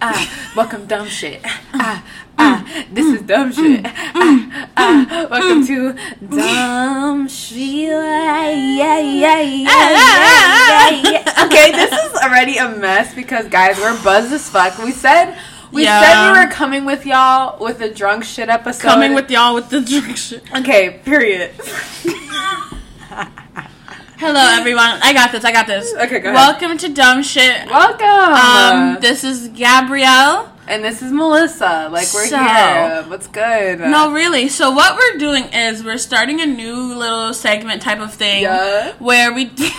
ah, welcome dumb shit. Ah, ah, ah, ah mm, this is mm, dumb mm, shit. Ah, ah, welcome to dumb shit. Yeah, ah, yeah, yeah, yeah, yeah. Okay, this is already a mess because guys, we're buzzed as fuck. We said we Yeah. said we were coming with y'all with a drunk shit episode. Coming with y'all with the drunk shit. Okay, period. Hello, everyone. I got this. I got this. Okay, go ahead. Welcome to Dumb Shit. Welcome. Um, this is Gabrielle. and this is Melissa. Like we're So- here. What's good? No, really. So what we're doing is we're starting a new little segment type of thing Yeah. where we do,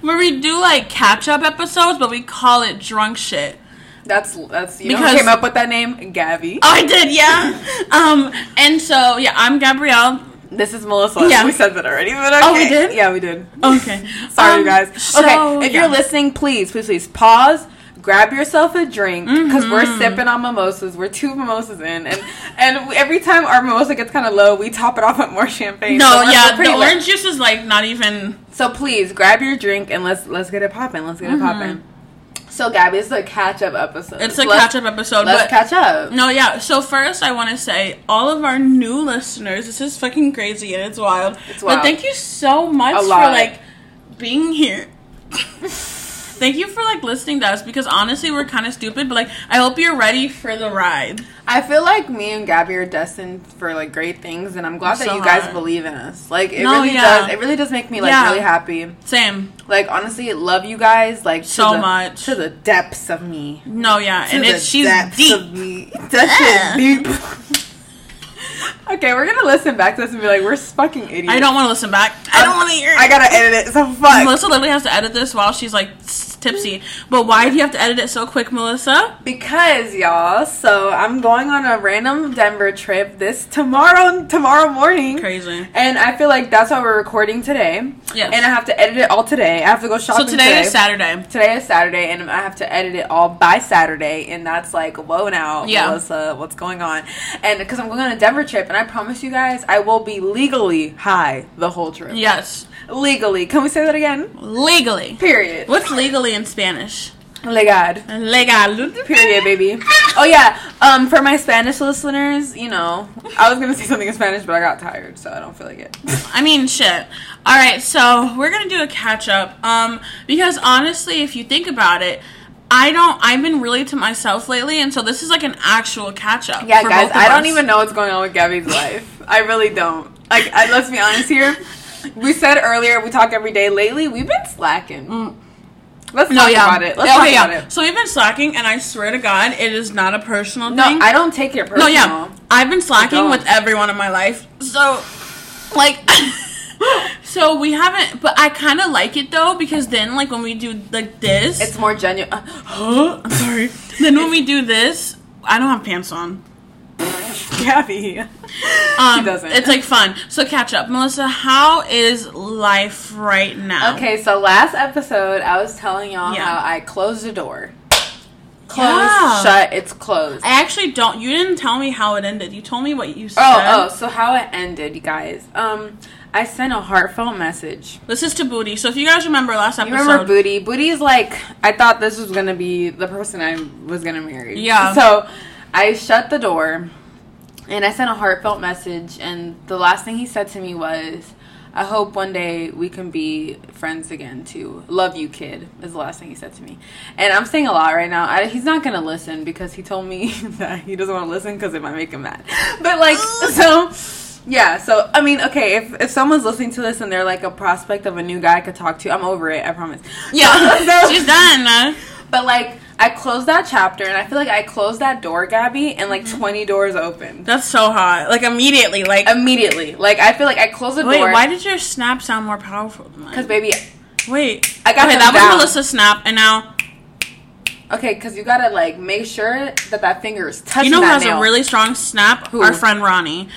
where we do like catch up episodes, but we call it drunk shit. That's that's you know Because- who came up with that name? Gabby. Oh, I did, yeah. um, and so yeah, I'm Gabrielle. This is Melissa. Yeah. We said that already, but okay. Oh, we did? Yeah, we did. Okay, Sorry, Um, you guys. so, okay, if yeah. you're listening, please, please, please pause. Grab yourself a drink because we're Mhm. sipping on mimosas. We're two mimosas in, and and every time our mimosa gets kind of low, we top it off with more champagne. No, So we're- yeah, we're the orange juice is like not even. So please grab your drink and let's let's get it popping. Let's get it Mhm. popping. So Gabby, it's a catch up episode. It's a Let's- catch up episode, Let's but catch up. No, yeah. So first, I want to say all of our new listeners. This is fucking crazy and it's wild. It's wild. But thank you so much for like being here. thank you for like listening to us because honestly, we're kind of stupid. But like, I hope you're ready for the ride. I feel like me and Gabby are destined for like great things, and I'm glad that So you guys hard. believe in us. Like it No, really yeah. does. It really does make me like Yeah. really happy. Same. Like honestly, love you guys like So the- much. to the depths of me. No, yeah, To and it's she's depths deep. of me. That shit deep. okay, we're gonna listen back to this and be like, we're fucking idiots. I don't want to listen back. I don't want to hear. it. I gotta edit it. So fuck. Melissa literally has to edit this while she's like tipsy. But why do you have to edit it so quick, Melissa? Because y'all, so I'm going on a random Denver trip this tomorrow tomorrow morning. Crazy. And I feel like that's why we're recording today. Yes. And I have to edit it all today. I have to go shopping So today is Saturday. Today is Saturday, and I have to edit it all by Saturday, and that's like, whoa, now, Yeah. Melissa, what's going on? And because I'm going on a Denver trip, and I promise you guys, I will be legally high the whole trip. Yes, Legally. Can we say that again? legally. Period. What's legally in Spanish? Legal. Legal. Period, baby. Oh yeah. Um, for my Spanish listeners, you know, I was gonna say something in Spanish, but I got tired, so I don't feel like it. I mean, shit. All right, so we're gonna do a catch up. Um, because honestly, if you think about it, I don't. I've been really to myself lately, and so this is like an actual catch up. Yeah, for guys, I don't even know what's going on with Gabby's life. I really don't. Like, I, let's be honest here. We said earlier we talk every day. Lately, we've been slacking. Mm. Let's No, talk yeah. about it. Let's okay, talk yeah. about it. So we've been slacking, and I swear to God, it is not a personal No, thing. No, I don't take it personal. No, yeah. I've been slacking with everyone in my life. So, like, so we haven't, but I kind of like it though because then, like, when we do like this, It's more genuine. Uh, huh? I'm sorry. then when we do this, I don't have pants on. Gabby. Um, doesn't. It's like fun. So catch up, Melissa. How is life right now? Okay, so last episode, I was telling y'all Yeah. how I closed the door. Closed, Yeah. shut, it's closed. I actually don't. You didn't tell me how it ended. You told me what you said. Oh, oh, so how it ended, you guys. Um, I sent a heartfelt message. This is to Booty. So if you guys remember last You episode, remember Booty? Booty's like I thought this was gonna be the person I was gonna marry. Yeah. So I shut the door and I sent a heartfelt message and the last thing he said to me was I hope one day we can be friends again too. Love you, kid, is the last thing he said to me. And I'm saying a lot right now. I, he's not going to listen because he told me that he doesn't want to listen because it might make him mad. But, like, so, yeah. So, I mean, okay, if, if someone's listening to this and they're like a prospect of a new guy I could talk to, I'm over it, I promise. yeah, So- she's done. But, like, I closed that chapter and I feel like I closed that door, Gabby, and like Mm-hmm. 20 doors opened. That's so hot. Like immediately. Like Immediately. Like, I feel like I closed the wait, door. why did your snap sound more powerful than mine? Because, baby, wait, I got okay. That down. was Melissa's snap, and now Okay, because you gotta like make sure that that finger is touching you know who has nail. a really strong snap? Who? Our friend Ronnie.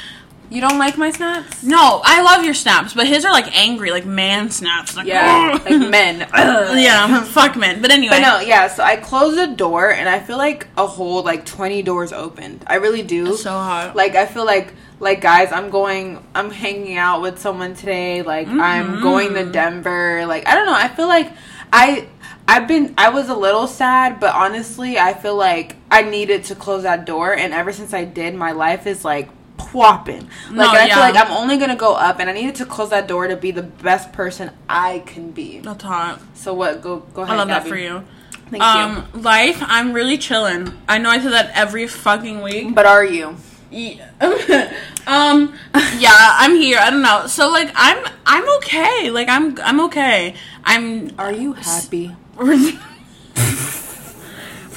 You don't like my snaps? No, I love your snaps, but his are like angry, like man snaps. Like, Yeah, like men. Yeah, fuck men. But anyway, But no, yeah. So I closed the door, and I feel like a whole like twenty doors opened. I really do. So hot. Like I feel like like guys, I'm going. I'm hanging out with someone today. Like I'm Mhm. going to Denver. Like I don't know. I feel like I I've been I was a little sad, but honestly, I feel like I needed to close that door and ever since I did, my life is like plopping. Like No, I yeah. feel like I'm only to go up and I needed to close that door to be the best person I can be. That's hot. So what go go ahead. I love that for you. Thank um, life, I'm really chilling. I know I say that every fucking week. But are you? Yeah. um yeah, I'm here. I don't know. So like I'm I'm okay. Like I'm I'm okay. I'm Are you happy?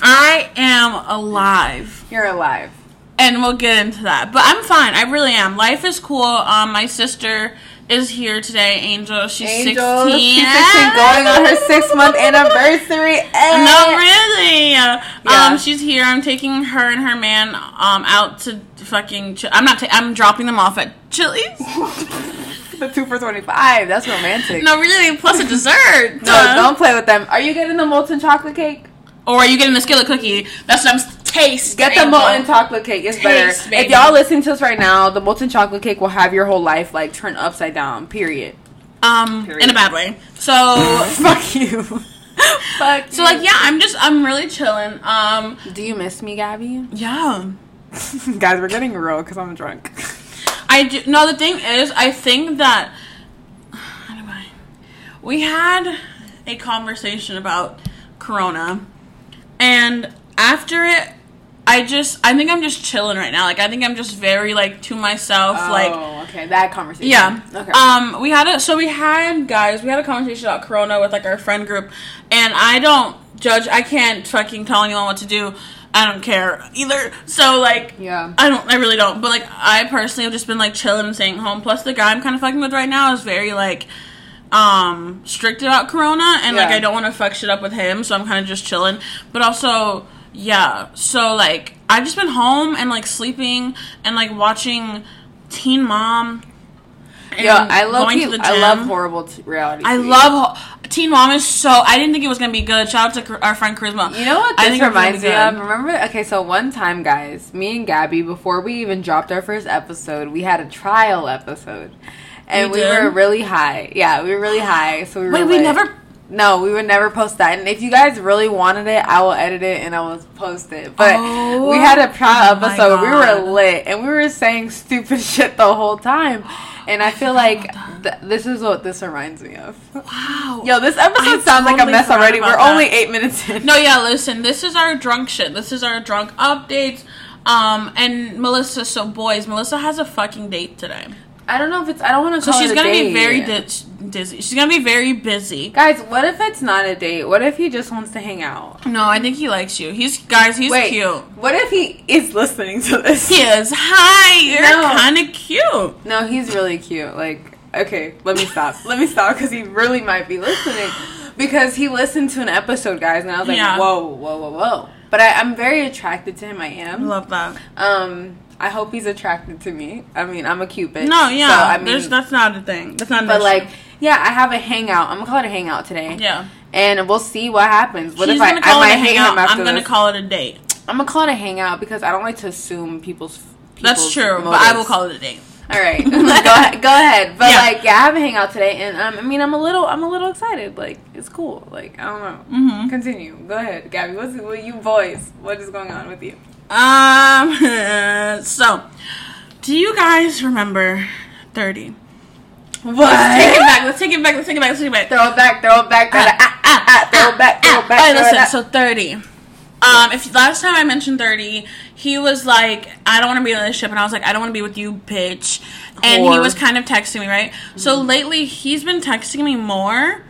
I am alive. You're alive. And we'll get into that. But I'm fine. I really am. Life is cool. Um my sister is here today, Angel. She's Angel, 16. she's 16 going on her six month anniversary. Eh. No, really. Yeah. Um, she's here. I'm taking her and her man um out to fucking. Ch- I'm not. Ta- I'm dropping them off at Chili's. The two for 25. That's romantic. no, really. Plus a dessert. No, don't play with them. Are you getting the molten chocolate cake? Or are you getting the skillet cookie? That's what I'm taste. Get the Angel. molten chocolate cake. It's better. Baby. If y'all listening to us right now, the molten chocolate cake will have your whole life like turned upside down. Period. Um, Period. in a bad way. So. Fuck you. Fuck. So like yeah, I'm just I'm really chilling. Um do you miss me, Gabby? yeah. Guys, we're getting real because I'm drunk. I do no the thing is I think that anyway we had a conversation about Corona and after it I just I think I'm just chilling right now. Like I think I'm just very like to myself like oh, okay, that conversation. yeah. Okay. Um, we had a so we had guys, we had a conversation about Corona with like our friend group, and I don't judge. I can't fucking tell anyone what to do. I don't care either. So like, Yeah. I don't. I really don't. But like, I personally have just been like chilling and staying home. Plus, the guy I'm kind of fucking with right now is very like um strict about Corona, and like I don't want to fuck shit up with him. So I'm kind of just chilling. But also. Yeah, so like I've just been home and like sleeping and like watching Teen Mom Yo, I love going I love horrible t- reality. I TV. love ho- Teen Mom is so. I didn't think it was gonna be good. Shout out to our friend Charisma. You know what I this think was gonna reminds me of? Remember? Okay, so one time, guys, me and Gabby, before we even dropped our first episode, we had a trial episode, and We we, were really high. Yeah, we were really high. So we were Wait, we never. No, we would never post that. And if you guys really wanted it, I will edit it and I will post it. But Oh we had a trial my episode. We were lit and we were saying stupid shit the whole time. And I feel like th- this is what this reminds me of. Wow. Yo, this episode I sounds like a mess already. We're that. only eight minutes in. No, yeah. Listen, this is our drunk shit. This is our drunk updates. Um, and Melissa. So boys, Melissa has a fucking date today. I don't know if it's. I don't want to So call she's it a gonna be very di- dizzy. She's gonna be very busy. Guys, what if it's not a date? What if he just wants to hang out? No, I think he likes you. He's guys. He's Wait, cute. what if he is listening to this? He is. Hi, you're No. kind of cute. No, he's really cute. Like, okay, let me stop. let me stop because he really might be listening. Because he listened to an episode, guys, and I was like, Yeah. whoa, whoa, whoa, whoa. But I, I'm very attracted to him. I am. love that. Um, I hope he's attracted to me. I mean, I'm a cute bitch. No, yeah. So, I mean, there's that's not a thing. That's not. An but issue. like, yeah, I have a hangout. I'm gonna call it a hangout today. yeah. And we'll see what happens. What She's if I, gonna I call might it a hate hangout. him after I'm gonna this. call it a date. I'm gonna call it a hangout because I don't like to assume people's. people's That's true, but I will call it a date. All right, go ahead. Go ahead. But Yeah. like, yeah, I have a hangout today, and um, I mean, I'm a little, I'm a little excited. Like, it's cool. Like, I don't know. Mhm. Continue. Go ahead, Gabby. What's what you boys? What is going on with you? Um. so, do you guys remember thirty? What? Take it back. Let's take it back. Let's take it back. Let's take it back. Throw it back. Throw it back. Throw it ah, ah, ah, throw it back. Throw it back. All right, listen. So thirty. Um, if last time I mentioned thirty, he was like, "I don't want to be in a relationship," and I was like, "I don't want to be with you, bitch." And he was kind of texting me, right? So Mm-hmm. lately, he's been texting me more,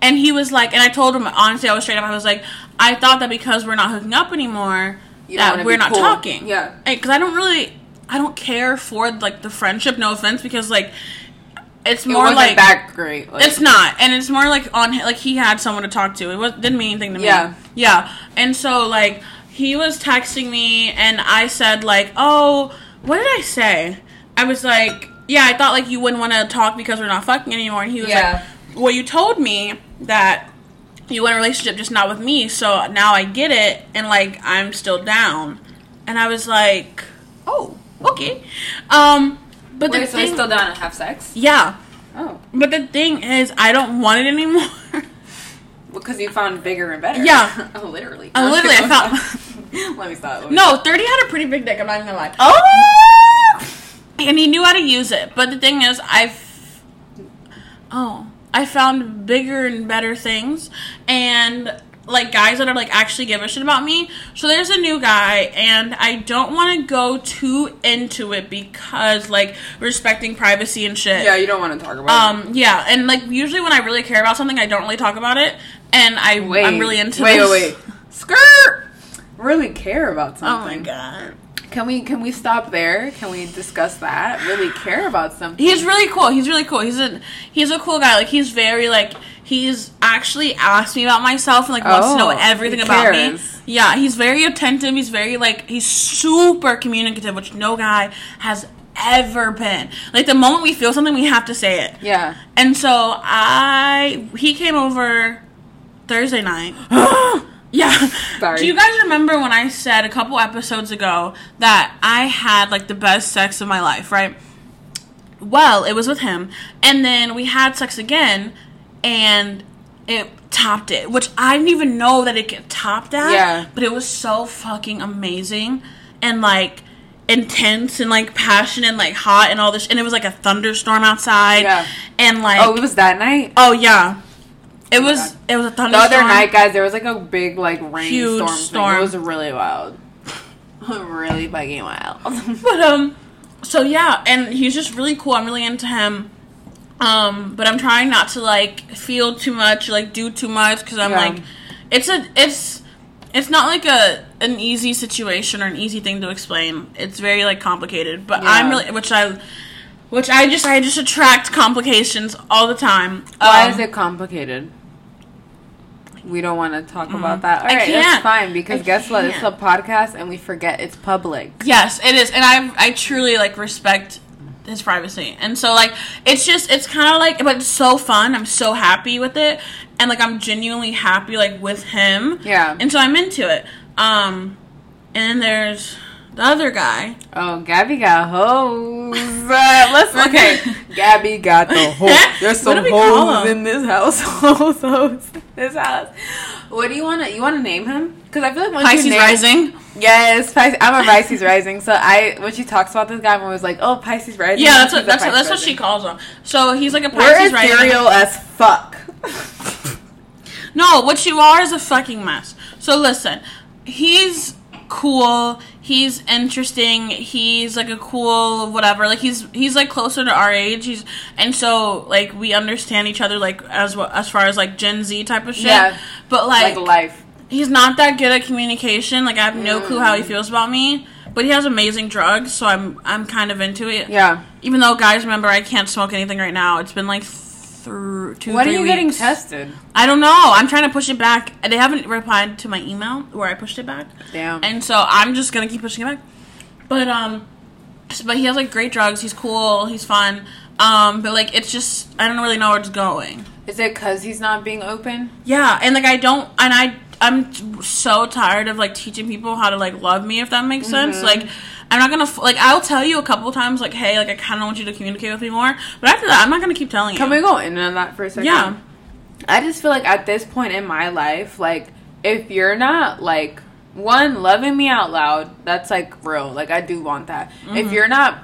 and he was like, and I told him honestly, I was straight up. I was like, I thought that because we're not hooking up anymore, that we're not cool. talking. Yeah. because I don't really, I don't care for like the friendship. No offense, because like, it's it more wasn't like that great. Like, it's not, and it's more like on like he had someone to talk to. It was didn't mean anything to me. Yeah. yeah. And so like he was texting me, and I said like, "Oh, what did I say?" I was like, "Yeah, I thought like you wouldn't want to talk because we're not fucking anymore." And he was Yeah. like, "Well, you told me that." You want a relationship, just not with me. So now I get it, and like I'm still down. And I was like, "Oh, okay." Um, but the Wait, so thing, still down to have sex? yeah. Oh, But the thing is, I don't want it anymore. because you found bigger and better. Yeah. oh, literally. Uh, literally, I found. Let me stop. Let me No, 30 had a pretty big dick, I'm not even gonna lie. Oh. And he knew how to use it. But the thing is, I've. Oh. I found bigger and better things. And. Like guys that are like actually give a shit about me. So there's a new guy, and I don't want to go too into it because like respecting privacy and shit. Yeah, you don't want to talk about. Um, yeah, and like usually when I really care about something, I don't really talk about it, and I. Wait, I'm really into Wait, this. wait, wait. Skirt. Really care about something. Oh my god, Can we can we stop there? Can we discuss that? Really care about something? he's really cool. He's really cool. He's a he's a cool guy. Like he's very like he's actually asked me about myself and like wants to know Oh, everything about me. Yeah, he's very attentive. He's very like he's super communicative, which no guy has ever been. Like the moment we feel something, we have to say it. Yeah. And so I he came over Thursday night. yeah. Sorry. Do you guys remember when I said a couple episodes ago that I had like the best sex of my life, right? Well, it was with him. And then we had sex again and it topped it, which I didn't even know that it could top that. Yeah. But it was so fucking amazing and like intense and like passionate and like hot and all this and it was like a thunderstorm outside. Yeah. And like Oh, it was that night. Oh yeah. It was it was a The thunderstorm. other night, guys, there was like a big like Huge rainstorm. thing. storm. It was really wild. really fucking wild. But um so yeah, and he's just really cool. I'm really into him. Um but I'm trying not to like feel too much, like do too much cuz I'm Yeah. like it's a it's it's not like a an easy situation or an easy thing to explain. It's very like complicated, but Yeah. I'm really which I which I just I just attract complications all the time. Why Um, is it complicated? We don't want to talk about that. All right, I can't. that's fine because I guess what? It's a podcast and we forget it's public. Yes, it is, and I I truly like respect his privacy, and so like it's just it's kind of like, but it's so fun. I'm so happy with it, and like I'm genuinely happy like with him. Yeah. and so I'm into it. Um, and then there's the other guy. Oh, Gabby got hoes. Uh, let's okay. Gabby got the hoes. There's some do we call hoes in this house. Hoes, hoes, this house. What do you want to? You want to name him? Because I feel like once Pisces you name, rising. Yes, Pisces, I'm a Pisces rising. So I when she talks about this guy, I'm always like, oh, Pisces rising. Yeah, that's what that's what, that's what she calls him. So he's like a Pisces We're Pisces rising. ethereal as fuck. No, what you are is a fucking mess. So listen, he's cool. He's interesting. He's like a cool whatever. Like he's he's like closer to our age. He's and so like we understand each other like as well as far as like Gen Z type of shit. Yeah. But like, like life. he's not that good at communication. Like I have no clue how he mm. feels about me. But he has amazing drugs, so I'm I'm kind of into it. Yeah. Even though guys, remember I can't smoke anything right now. It's been like through two. When are you getting tested? I don't know. I'm trying to push it back. They haven't replied to my email where I pushed it back, Damn. and so I'm just gonna keep pushing it back. But um, but he has like great drugs. He's cool. He's fun. Um, but like it's just I don't really know where it's going. Is it because he's not being open? Yeah, and like I don't, and I I'm so tired of like teaching people how to like love me if that makes Mm-hmm. sense. Like I'm not gonna like I'll tell you a couple times like hey like I kind of want you to communicate with me more, but after that I'm not gonna keep telling you. Can we go in on that for a second? Yeah. I just feel like at this point in my life, like if you're not like one loving me out loud, that's like real. Like I do want that. Mm-hmm. If you're not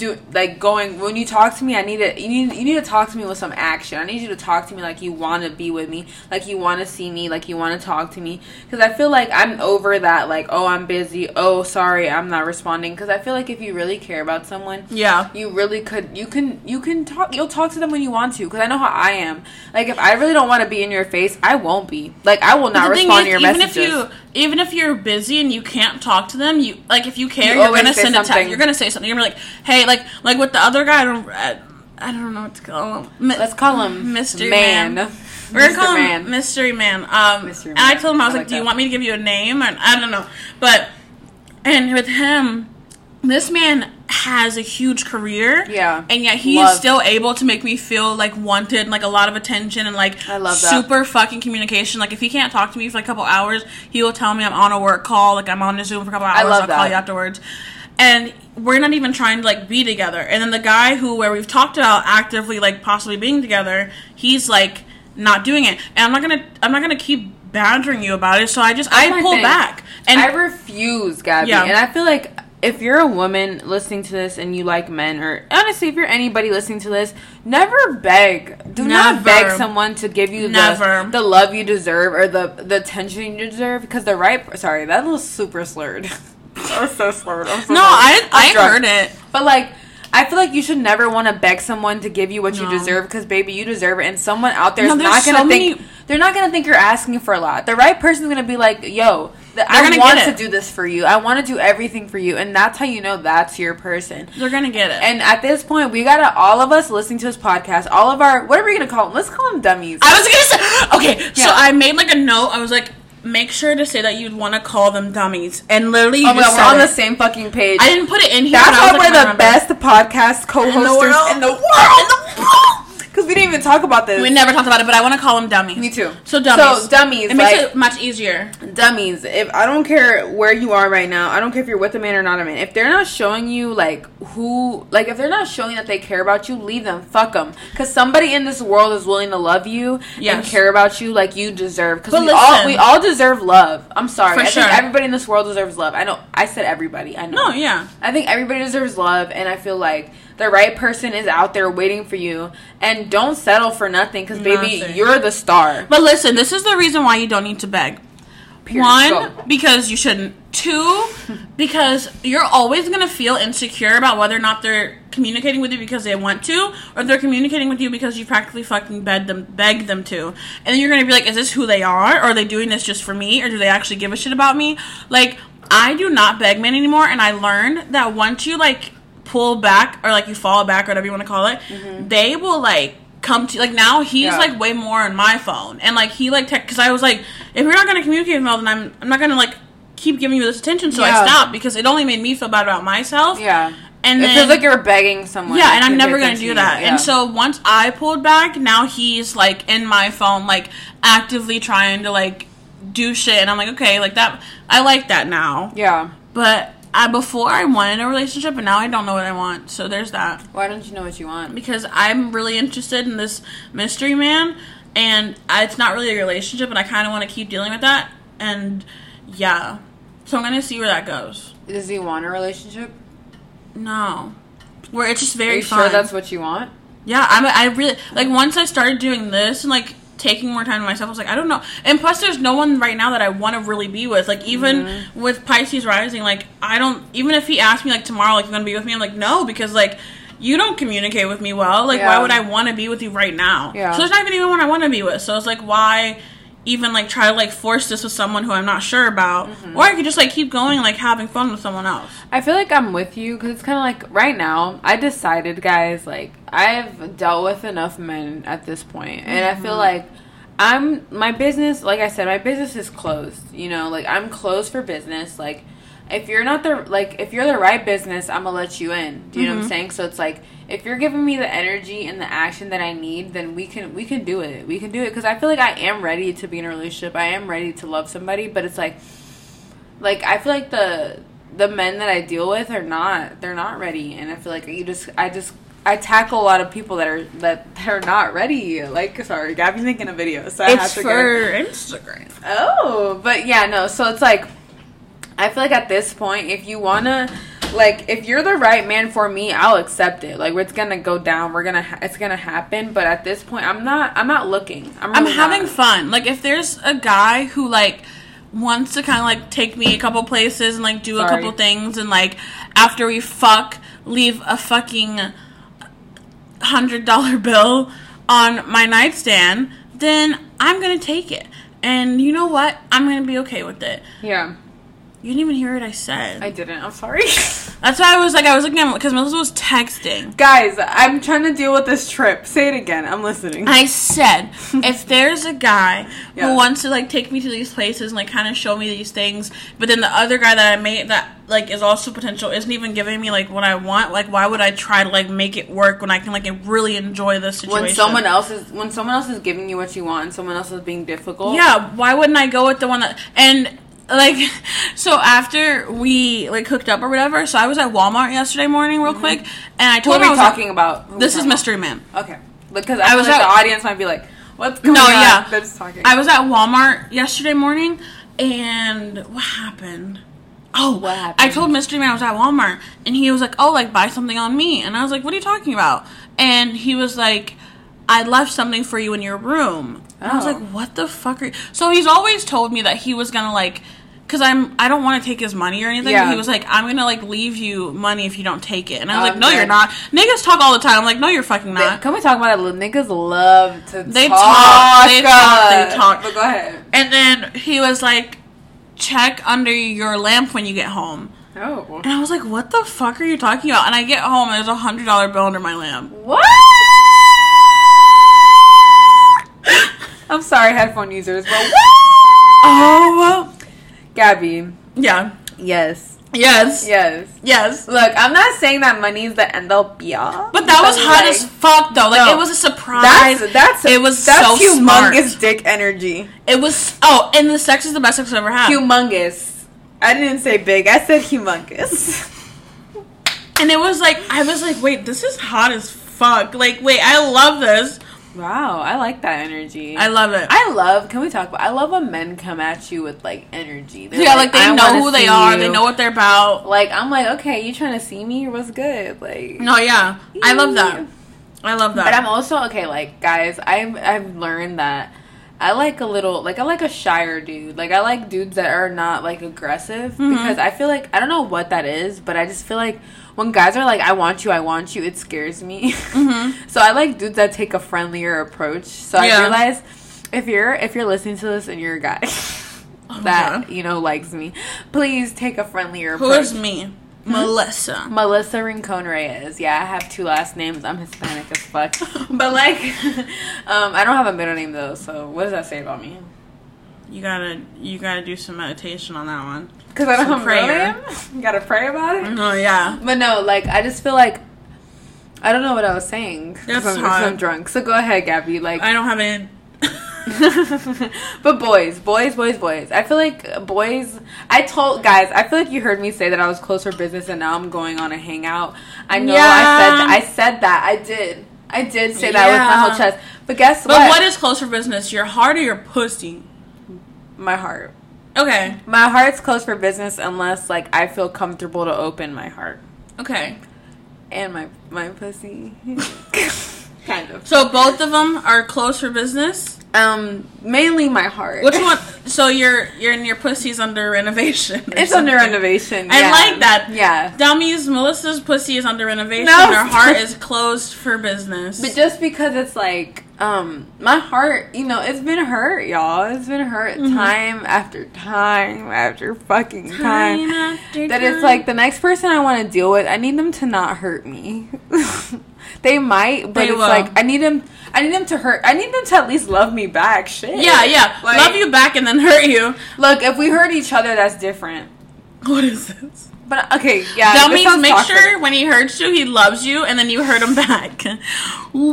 do like going when you talk to me, I need to you need you need to talk to me with some action. I need you to talk to me like you want to be with me, like you want to see me, like you want to talk to me. Because I feel like I'm over that. Like oh I'm busy. Oh sorry I'm not responding. Because I feel like if you really care about someone, Yeah. you really could you can you can talk you'll talk to them when you want to because i know how i am like if i really don't want to be in your face i won't be like i will not respond is, to your even messages if you even if you're busy and you can't talk to them, you like if you care, You are gonna send a text. You're gonna say something. You're gonna be like, hey, like like with the other guy. I don't, I, I don't know what to call him. Mi- let's call him Mystery man, Man. We're gonna call man him Mystery Man. Um, Mystery and I told him I was I like, like "Do you want me to give you a name?" And I don't know, but and with him, this man has a huge career. Yeah. and yet he's Love. still able to make me feel like wanted, and, like a lot of attention, and like I love that. super fucking communication. Like if he can't talk to me for like a couple hours, he will tell me I'm on a work call, like I'm on a Zoom for a couple hours. love I'll call that. you afterwards. And we're not even trying to like be together. And then the guy who where we've talked about actively like possibly being together, he's like not doing it. And I'm not gonna I'm not gonna keep badgering you about it. So I just I pull thing. back. And I refuse, Gabby. Yeah. And I feel like if you're a woman listening to this and you like men, or honestly, if you're anybody listening to this, never beg. Do not beg someone to give you Never. the, the love you deserve or the the attention you deserve because the right. Sorry, that was super slurred. that was so slurred. I'm so no. I I heard it. But like, I feel like you should never want to beg someone to give you what you deserve because, baby, you deserve it. And someone out there is No, not gonna so think many- they're not gonna think you're asking for a lot. The right person's gonna be like, "Yo, I gonna want get to do this for you. I want to do everything for you," and that's how you know that's your person. They're gonna get it. And at this point, we gotta all of us listening to this podcast, all of our what are we gonna call them? Let's call them dummies. I was gonna say okay. So I made like a note. I was like, make sure to say that you'd want to call them dummies. And literally, you oh my god, we're on said the same fucking page. I didn't put it in here. That's why we're like, the best podcast co-hosters in the world. Because we didn't even talk about this. We never talked about it, but I want to call them dummies. Me too. So dummies. So dummies, It makes it much easier. dummies if i don't care where you are right now i don't care if you're with a man or not a man if they're not showing you like who like if they're not showing that they care about you leave them fuck them because somebody in this world is willing to love you and care about you like you deserve because we all we all deserve love i'm sorry For i sure. think everybody in this world deserves love i know i said everybody i know No, yeah. I think everybody deserves love, and I feel like the right person is out there waiting for you. And don't settle for nothing, because baby, Nothing. you're the star. But listen, this is the reason why you don't need to beg. Period. One, Go. because you shouldn't. Two, because you're always gonna feel insecure about whether or not they're communicating with you because they want to, or they're communicating with you because you practically fucking begged them, begged them to. And then you're gonna be like, is this who they are? Or are they doing this just for me? Or do they actually give a shit about me? Like, I do not beg men anymore, and I learned that once you like pull back or like you fall back or whatever you want to call it, mm-hmm. they will like come to like now he's Yeah. like way more on my phone and like he like because I was like if you're not gonna communicate with me, well, then I'm I'm not gonna like keep giving you this attention so Yeah. I stopped because it only made me feel bad about myself. Yeah. and it then feels like you're begging someone. yeah, and I'm never gonna do that. Yeah. And so once I pulled back, now he's like in my phone, like actively trying to like do shit, and I'm like, okay, like that. I like that now. yeah. But I before I wanted a relationship, and now I don't know what I want. So there's that. Why don't you know what you want? Because I'm really interested in this mystery man, and I, it's not really a relationship, and I kind of want to keep dealing with that. And yeah, so I'm gonna see where that goes. Does he want a relationship? No, where it's just very. Are you fun. sure that's what you want? Yeah, I'm. I really like once I started doing this and like taking more time to myself. I was like, I don't know. And plus, there's no one right now that I want to really be with. Like even Mm-hmm. with Pisces rising, like I don't. Even if he asked me like tomorrow, like you're gonna be with me, I'm like no because like. You don't communicate with me well. Like, why would I want to be with you right now? Yeah. So there's not even anyone I want to be with. So it's like, why even like try to like force this with someone who I'm not sure about? Mm-hmm. Or I could just like keep going, like having fun with someone else. I feel like I'm with you because it's kind of like right now. I decided, guys, like I've dealt with enough men at this point, and I feel like I'm my business. Like I said, my business is closed. You know, like I'm closed for business. Like if you're not the like if you're the right business, I'm gonna let you in. Do you know what I'm saying? So it's like if you're giving me the energy and the action that I need, then we can we can do it. We can do it because I feel like I am ready to be in a relationship. I am ready to love somebody, but it's like like I feel like the the men that I deal with are not they're not ready and I feel like you just I just I tackle a lot of people that are that they're not ready. Like sorry, Gabby's making a video, so I have It's to for go. Instagram. Oh, but yeah, no. So it's like I feel like at this point, if you wanna like if you're the right man for me, I'll accept it. Like it's gonna go down. We're gonna ha- it's gonna happen. But at this point, I'm not I'm not looking. I'm I'm having not. fun. Like if there's a guy who like wants to kind of like take me a couple places and like do a couple things and like after we fuck leave a fucking hundred dollar bill on my nightstand, then I'm gonna take it. And you know what? I'm gonna be okay with it. Yeah, You didn't even hear what I said. I didn't. I'm sorry. That's why I was like, I was looking at because Melissa was texting. Guys, I'm trying to deal with this trip. Say it again. I'm listening. I said, if there's a guy Yeah. who wants to like take me to these places and like kind of show me these things, but then the other guy that I made that like is also potential isn't even giving me like what I want, like why would I try to like make it work when I can like really enjoy the situation? when someone else is when someone else is giving you what you want and someone else is being difficult. yeah, why wouldn't I go with the one that and like so after we like hooked up or whatever, so I was at Walmart yesterday morning real quick, and I Mm-hmm. Told are him I we was like, talking about? This is Mystery Man. Okay, because I, was was like at- the audience might be like, What's going No, on? yeah. They're just talking. I was at Walmart yesterday morning, and what happened? Oh, What happened? I told Mystery Man I was at Walmart, and he was like, "Oh, like buy something on me," and I was like, "What are you talking about?" And he was like, "I left something for you in your room." And I was Oh. like, "What the fuck are?" You? So he's always told me that he was gonna like. Cause I'm, I don't want to take his money or anything. Yeah. He was like, I'm gonna like leave you money if you don't take it, and I was Oh, like, No, you're not. Niggas talk all the time. I'm like, No, you're fucking They- not. Can we talk about it? Niggas love to They talk. talk, they talk, they talk. But go ahead. And then he was like, check under your lamp when you get home. Oh. And I was like, what the fuck are you talking about? And I get home and there's a hundred dollar bill under my lamp. What? I'm sorry, headphone users, but what? Oh, Gabby. yeah. Yes. Yes. Yes. Yes. Look, I'm not saying that money is the end all be all. But that was hot as fuck though. Like No. it was a surprise. That's that's it was that's so humongous smart. dick energy. It was oh, and the sex is the best sex I've ever had. Humongous. I didn't say big. I said humongous. and it was like I was like, wait, this is hot as fuck. Like, wait, I love this. Wow, I like that energy. I love it. I love. Can we talk about? I love when men come at you with like energy. They're yeah, like, they "I know who they are. you." They know what they're about. Like I'm like, okay, you trying to see me? What's good? Like No, yeah, I love that. I love that. But I'm also okay, like guys, I've I've learned that I like a little like I like a shyer dude. Like I like dudes that are not like aggressive Mm-hmm. because I feel like I don't know what that is, but I just feel like when guys are like I want you, I want you, it scares me. Mhm. so I like dudes that take a friendlier approach. So Yeah. I realize if you're if you're listening to this and you're a guy Oh that, God. you know, likes me, please take a friendlier approach. is me? Melissa. Melissa Rincon Reyes. Yeah, I have two last names. I'm Hispanic as fuck. But like, um, I don't have a middle name though. So what does that say about me? You gotta, you gotta do some meditation on that one. Because I don't a middle You gotta pray about it. Oh yeah. But no, like I just feel like I don't know what I was saying. That's I'm. I'm drunk. So go ahead, Gabby. Like, I don't have any. but boys, boys, boys, boys. I feel like boys. I told guys. I feel like you heard me say that I was close for business, and now I'm going on a hangout. I know I said Yeah. I said that. I did. I did say that with my whole chest. But guess But what? But what is close for business? Your heart or your pussy? My heart? Okay. My heart's closed for business unless like I feel comfortable to open my heart Okay. and my my pussy. kind of. So both of them are closed for business. Um, mainly my heart. Which one? So your your your pussy's under renovation. It's under something. renovation. I like that. Yeah. Dummies, Melissa's pussy is under renovation. No. Her heart is closed for business. But just because it's like, um, my heart, you know, it's been hurt, y'all. It's been hurt Mm-hmm. time after time after fucking time. after That it's like the next person I want to deal with, I need them to not hurt me. they might, but They it's will. like I need them. I need them to hurt. I need them to at least love me back. Shit. Yeah, yeah. Like- Love you back and then hurt you. Look, if we hurt each other, that's different. What is this? But okay, yeah. That means make toxic. sure when he hurts you, he loves you, and then you hurt him back. Woo!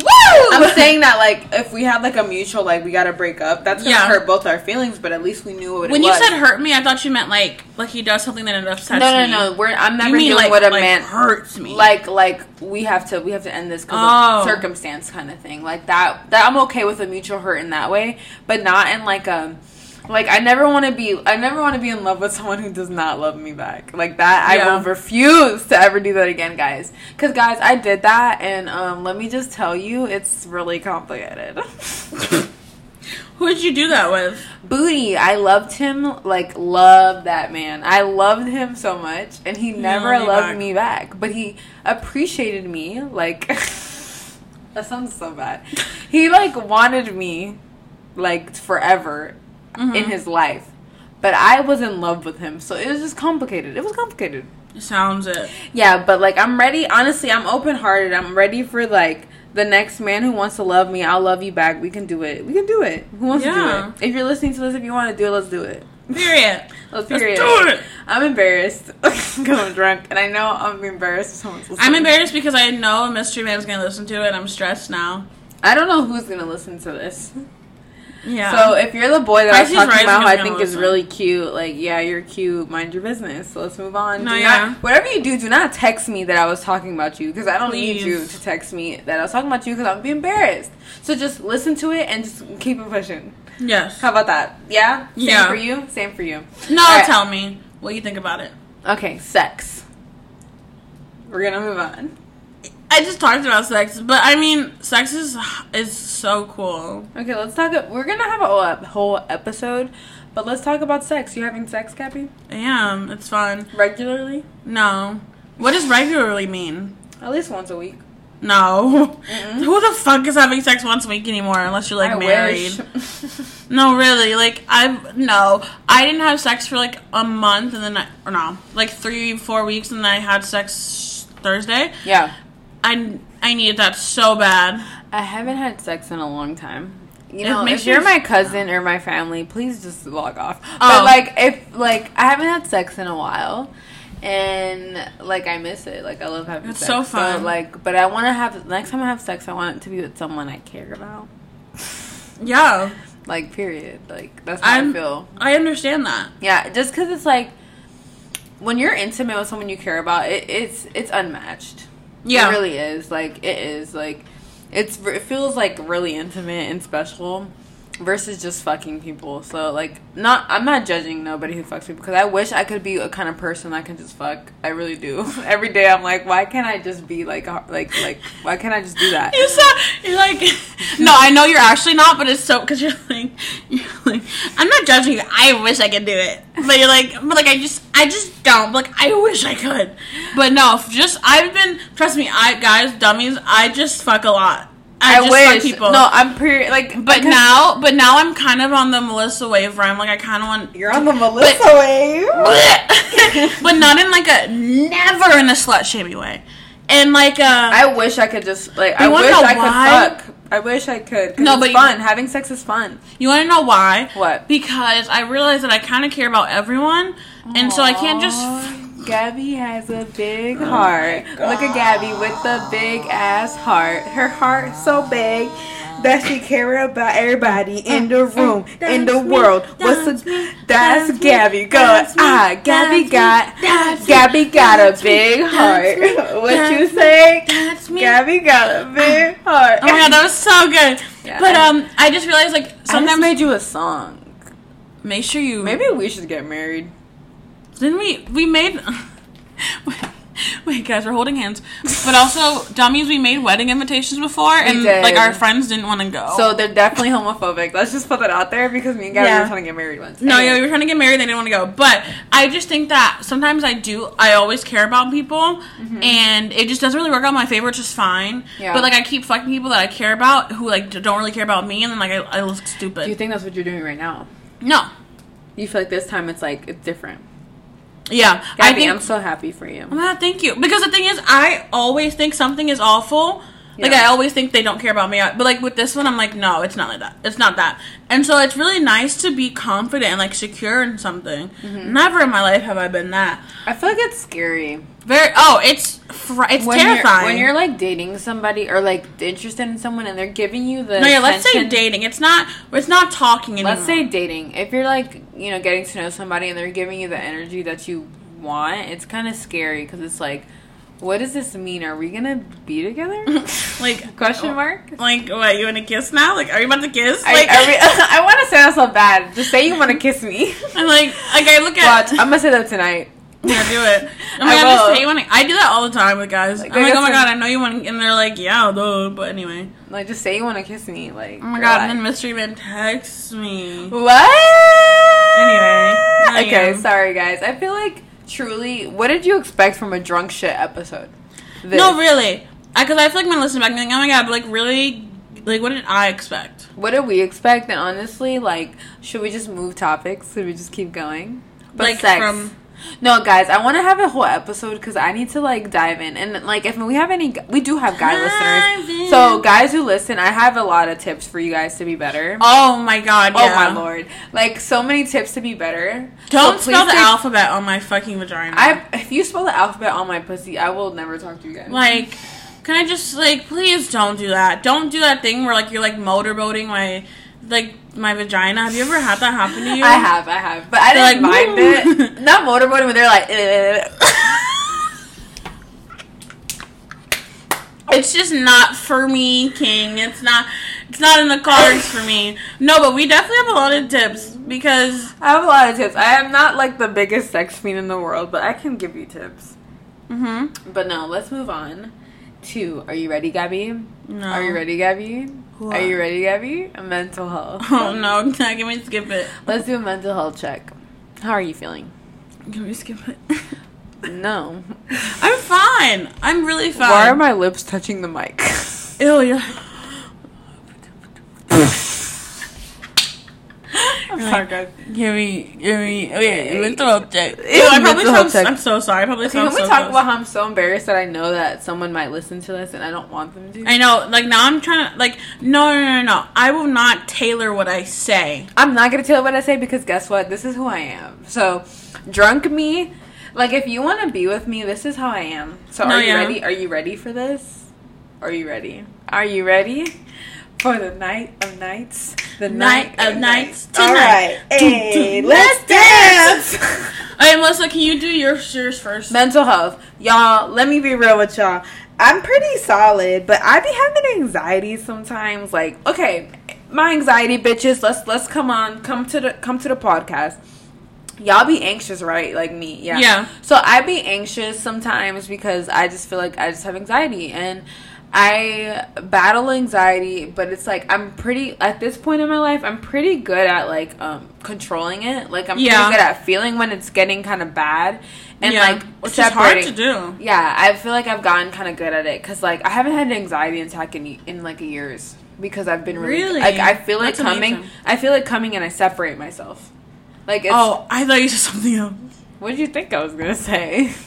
I'm saying that like if we had like a mutual like we gotta break up, that's gonna Yeah. hurt both our feelings. But at least we knew what when you said hurt me, I thought you meant like like he does something that it upsets no, no, me. no, we're I'm never mean like with a like man hurts me? like like we have to we have to end this because Oh. of circumstance kind of thing like that that i'm okay with a mutual hurt in that way but not in like a like i never want to be i never want to be in love with someone who does not love me back. Like that i will refuse to ever do that again guys. Because guys i did that and um let me just tell you it's really complicated. Who did you do that with? booty. I loved him like loved that man. I loved him so much and he never love loved back. me back. But he appreciated me like that sounds so bad. He like wanted me like forever Mm-hmm. in his life but i was in love with him so it was just complicated it was complicated Sounds it. yeah but like i'm ready honestly i'm open-hearted i'm ready for like the next man who wants to love me i'll love you back we can do it we can do it who wants Yeah. to do it if you're listening to this if you want to do it let's do it Period. Let's, Let's do it. I'm embarrassed because I'm drunk, and I know I'm embarrassed. If someone's listening. I'm embarrassed because I know a mystery man's gonna listen to it. I'm stressed now. I don't know who's gonna listen to this. Yeah. So if you're the boy that I was talking rising about, who is I gonna think is listen. really cute, like yeah, you're cute. Mind your business. So let's move on. No, do yeah. not, whatever you do, do not text me that I was talking about you because I don't need you to text me that I was talking about you because I'm be embarrassed. So just listen to it and just keep it pushing. Yes. How about that? Yeah. Same Yeah. for you. Same for you. No, All right. tell me what you think about it. Okay, sex. We're gonna move on. I just talked about sex, but I mean, sex is is so cool. Okay, let's talk. We're gonna have a whole, episode, but let's talk about sex. You having sex, Gabby? I am. It's fun. Regularly? No. What does regularly mean? At least once a week. No. Mm-mm. Who the fuck is having sex once a week anymore unless you're like I married? wish. No, really. Like I've no. I didn't have sex for like a month and then I or no, like three, four weeks and then I had sex Thursday. yeah. I I needed that so bad. I haven't had sex in a long time. You know, if you're my cousin or my family, please just log off. Oh. But like, if like I haven't had sex in a while, and like I miss it. Like I love having sex It's sex. so fun. like, but I want to have next time I have sex, I want it to be with someone I care about. Yeah, Like, period. Like that's how i I'm- feel. I understand that. Yeah, just because it's like when you're intimate with someone you care about, it, it's it's unmatched. Yeah. it really is. Like it is. Like it's it feels like really intimate and special versus just fucking people. So like, not I'm not judging nobody who fucks people because I wish I could be a kind of person that can just fuck. I really do. Every day I'm like, why can't I just be like like like why can't I just do that? You so you're like, no, I know you're actually not, but it's so because you're like, you're like, I'm not judging you. I wish I could do it, but you're like, but like I just, I just don't. Like I wish I could, but no, just I've been. Trust me, I guys, dummies, I just fuck a lot. I, I, just wish. fuck people. No, I'm pretty like. but because now, but now I'm kind of on the Melissa wave where I'm like, I kind of want. you're on the Melissa wave. but not in like a never in a slut shamey way, and like uh, I wish I could just like. I wish I why? could fuck. I wish I could. No, it's but you- fun. Having sex is fun. you want to know why? What? Because I realize that I kind of care about everyone, and so I can't just. Gabby has a big heart. Look at Gabby with the big ass heart. Her heart so big that she care about everybody in the room, in the world. What's me, That's Gabby. Go. Ah, Gabby got. Gabby got a big heart. What you say? That's me. Gabby got a big heart. Oh my god, that was so good. But um, I just realized like I sometimes made you a song. make sure you Maybe we should get married. Didn't we? We made. Wait, guys, we're holding hands. But also, dummies, we made wedding invitations before, and did. like our friends didn't want to go. So they're definitely homophobic. Let's just put that out there because me and Gabby Yeah. were trying to get married once. no, Anyway. yeah, we were trying to get married. They didn't want to go. But I just think that sometimes I do. I always care about people, and it just doesn't really work out in my favor, which is fine. Mm-hmm. Yeah. But like, I keep fucking people that I care about who like don't really care about me, and then like I, I look stupid. Do you think that's what you're doing right now? no. You feel like this time it's like it's different. Yeah, I think, I'm so happy for you. Ah, thank you. Because the thing is, I always think something is awful. Like Yeah. I always think they don't care about me. But like with this one, I'm like, no, it's not like that. It's not that. And so it's really nice to be confident and like secure in something. Mm-hmm. Never in my life have I been that. I feel like it's scary. Very. Oh, it's fr- it's when terrifying. You're, when you're like dating somebody or like interested in someone and they're giving you the no, yeah. Let's say dating. It's not. It's not talking anymore. Let's say dating. If you're like you know getting to know somebody and they're giving you the energy that you want, it's kind of scary because it's like, what does this mean? Are we gonna be together? like Question oh, mark. Like what? You want to kiss now? Like are you about to kiss? I, Like are we, I want to say that so bad. Just say you want to kiss me. I'm like like I look at. Watch, I'm gonna say that tonight. Yeah, do it. Oh my I god, just will. say you want to. I do that all the time with guys. Like, I'm like, oh my god, I'm- know you want, and they're like, yeah, duh. But anyway, Like, just say you want to kiss me. Like, oh my god, and then mystery man texts me. What? Anyway, okay, sorry guys. I feel like truly, what did you expect from a drunk shit episode? This. No, really, because I, feel like when I listen back, I'm like, oh my god, but like really, like what did I expect? What did we expect? And honestly, like, should we just move topics? Should we just keep going? But Like, sex. from- no, guys, I want to have a whole episode because I need to like dive in and like if we have any, we do have guy Dive listeners. in. So guys who listen, I have a lot of tips for you guys to be better. Oh my god, Oh yeah. my lord! Like so many tips to be better. Don't So spell the take- alphabet on my fucking vagina. I if you spell the alphabet on my pussy, I will never talk to you guys. like. Can I just like please don't do that? Don't do that thing where like you're like motorboating my like my vagina. Have you ever had that happen to you? I have, I have, but I They're didn't like, mind "Woo." it. Not motorboating, but they're like. "Ugh." It's just not for me, King. It's not. It's not in the cards for me. No, but we definitely have a lot of tips because. I have a lot of tips. I am not like the biggest sex fiend in the world, but I can give you tips. Mm-hmm. But no, let's move on to. Are you ready, Gabby? No. Are you ready, Gabby? What? Are you ready, Gabby? A mental health. Oh no! Give me skip it. Let's do a mental health check. How are you feeling? Can we skip it. No. I'm fine. I'm really fine. Why are my lips touching the mic? Ew, yeah. I'm sorry, like, guys. Give me, give me. Okay, mental health check. Ew, Ew, I probably sound, check. I'm so sorry. I probably Okay, sound can we so talk gross. about how I'm so embarrassed that I know that someone might listen to this and I don't want them to? I know. Like now, I'm trying to. Like no, no, no, no. I will not tailor what I say. I'm not gonna tell you what I say because guess what? This is who I am. So, drunk me. Like, if you want to be with me, this is how I am. So, No, are you yeah. ready? Are you ready for this? Are you ready? Are you ready for the night of nights? The Night of nights All right, tonight. hey, Dun, dun. let's dance. Hey, Melissa, can you do yours, yours first? Mental health, y'all. Let me be real with y'all. I'm pretty solid, but I be having anxiety sometimes. Like, okay, my anxiety, bitches. Let's let's come on, come to the come to the podcast. Y'all be anxious, right? Like me, yeah. Yeah. So I be anxious sometimes because I just feel like I just have anxiety and I battle anxiety, but it's like I'm pretty at this point in my life. I'm pretty good at like um controlling it. Like I'm Yeah. pretty good at feeling when it's getting kind of bad and Yeah, like which is hard to do. Yeah, I feel like I've gotten kind of good at it because like I haven't had an anxiety attack in in like years because I've been really, Really? like I feel like That's coming. amazing. I feel like coming and I separate myself. Like it's, Oh, I thought you said something else. what did you think I was gonna say?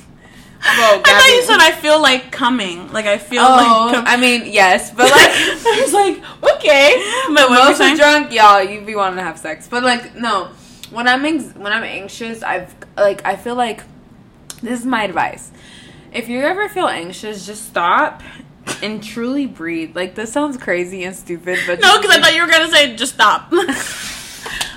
Whoa, I thought you said I feel like coming. Like I feel Oh, like. Com- I mean, yes, but like, I was like, okay, but you most saying? drunk, y'all, you'd be wanting to have sex, but like, no. When I'm anx- when I'm anxious, I've like I feel like this is my advice. If you ever feel anxious, just stop and truly breathe. Like this sounds crazy and stupid, but No, because I thought you were gonna say just stop.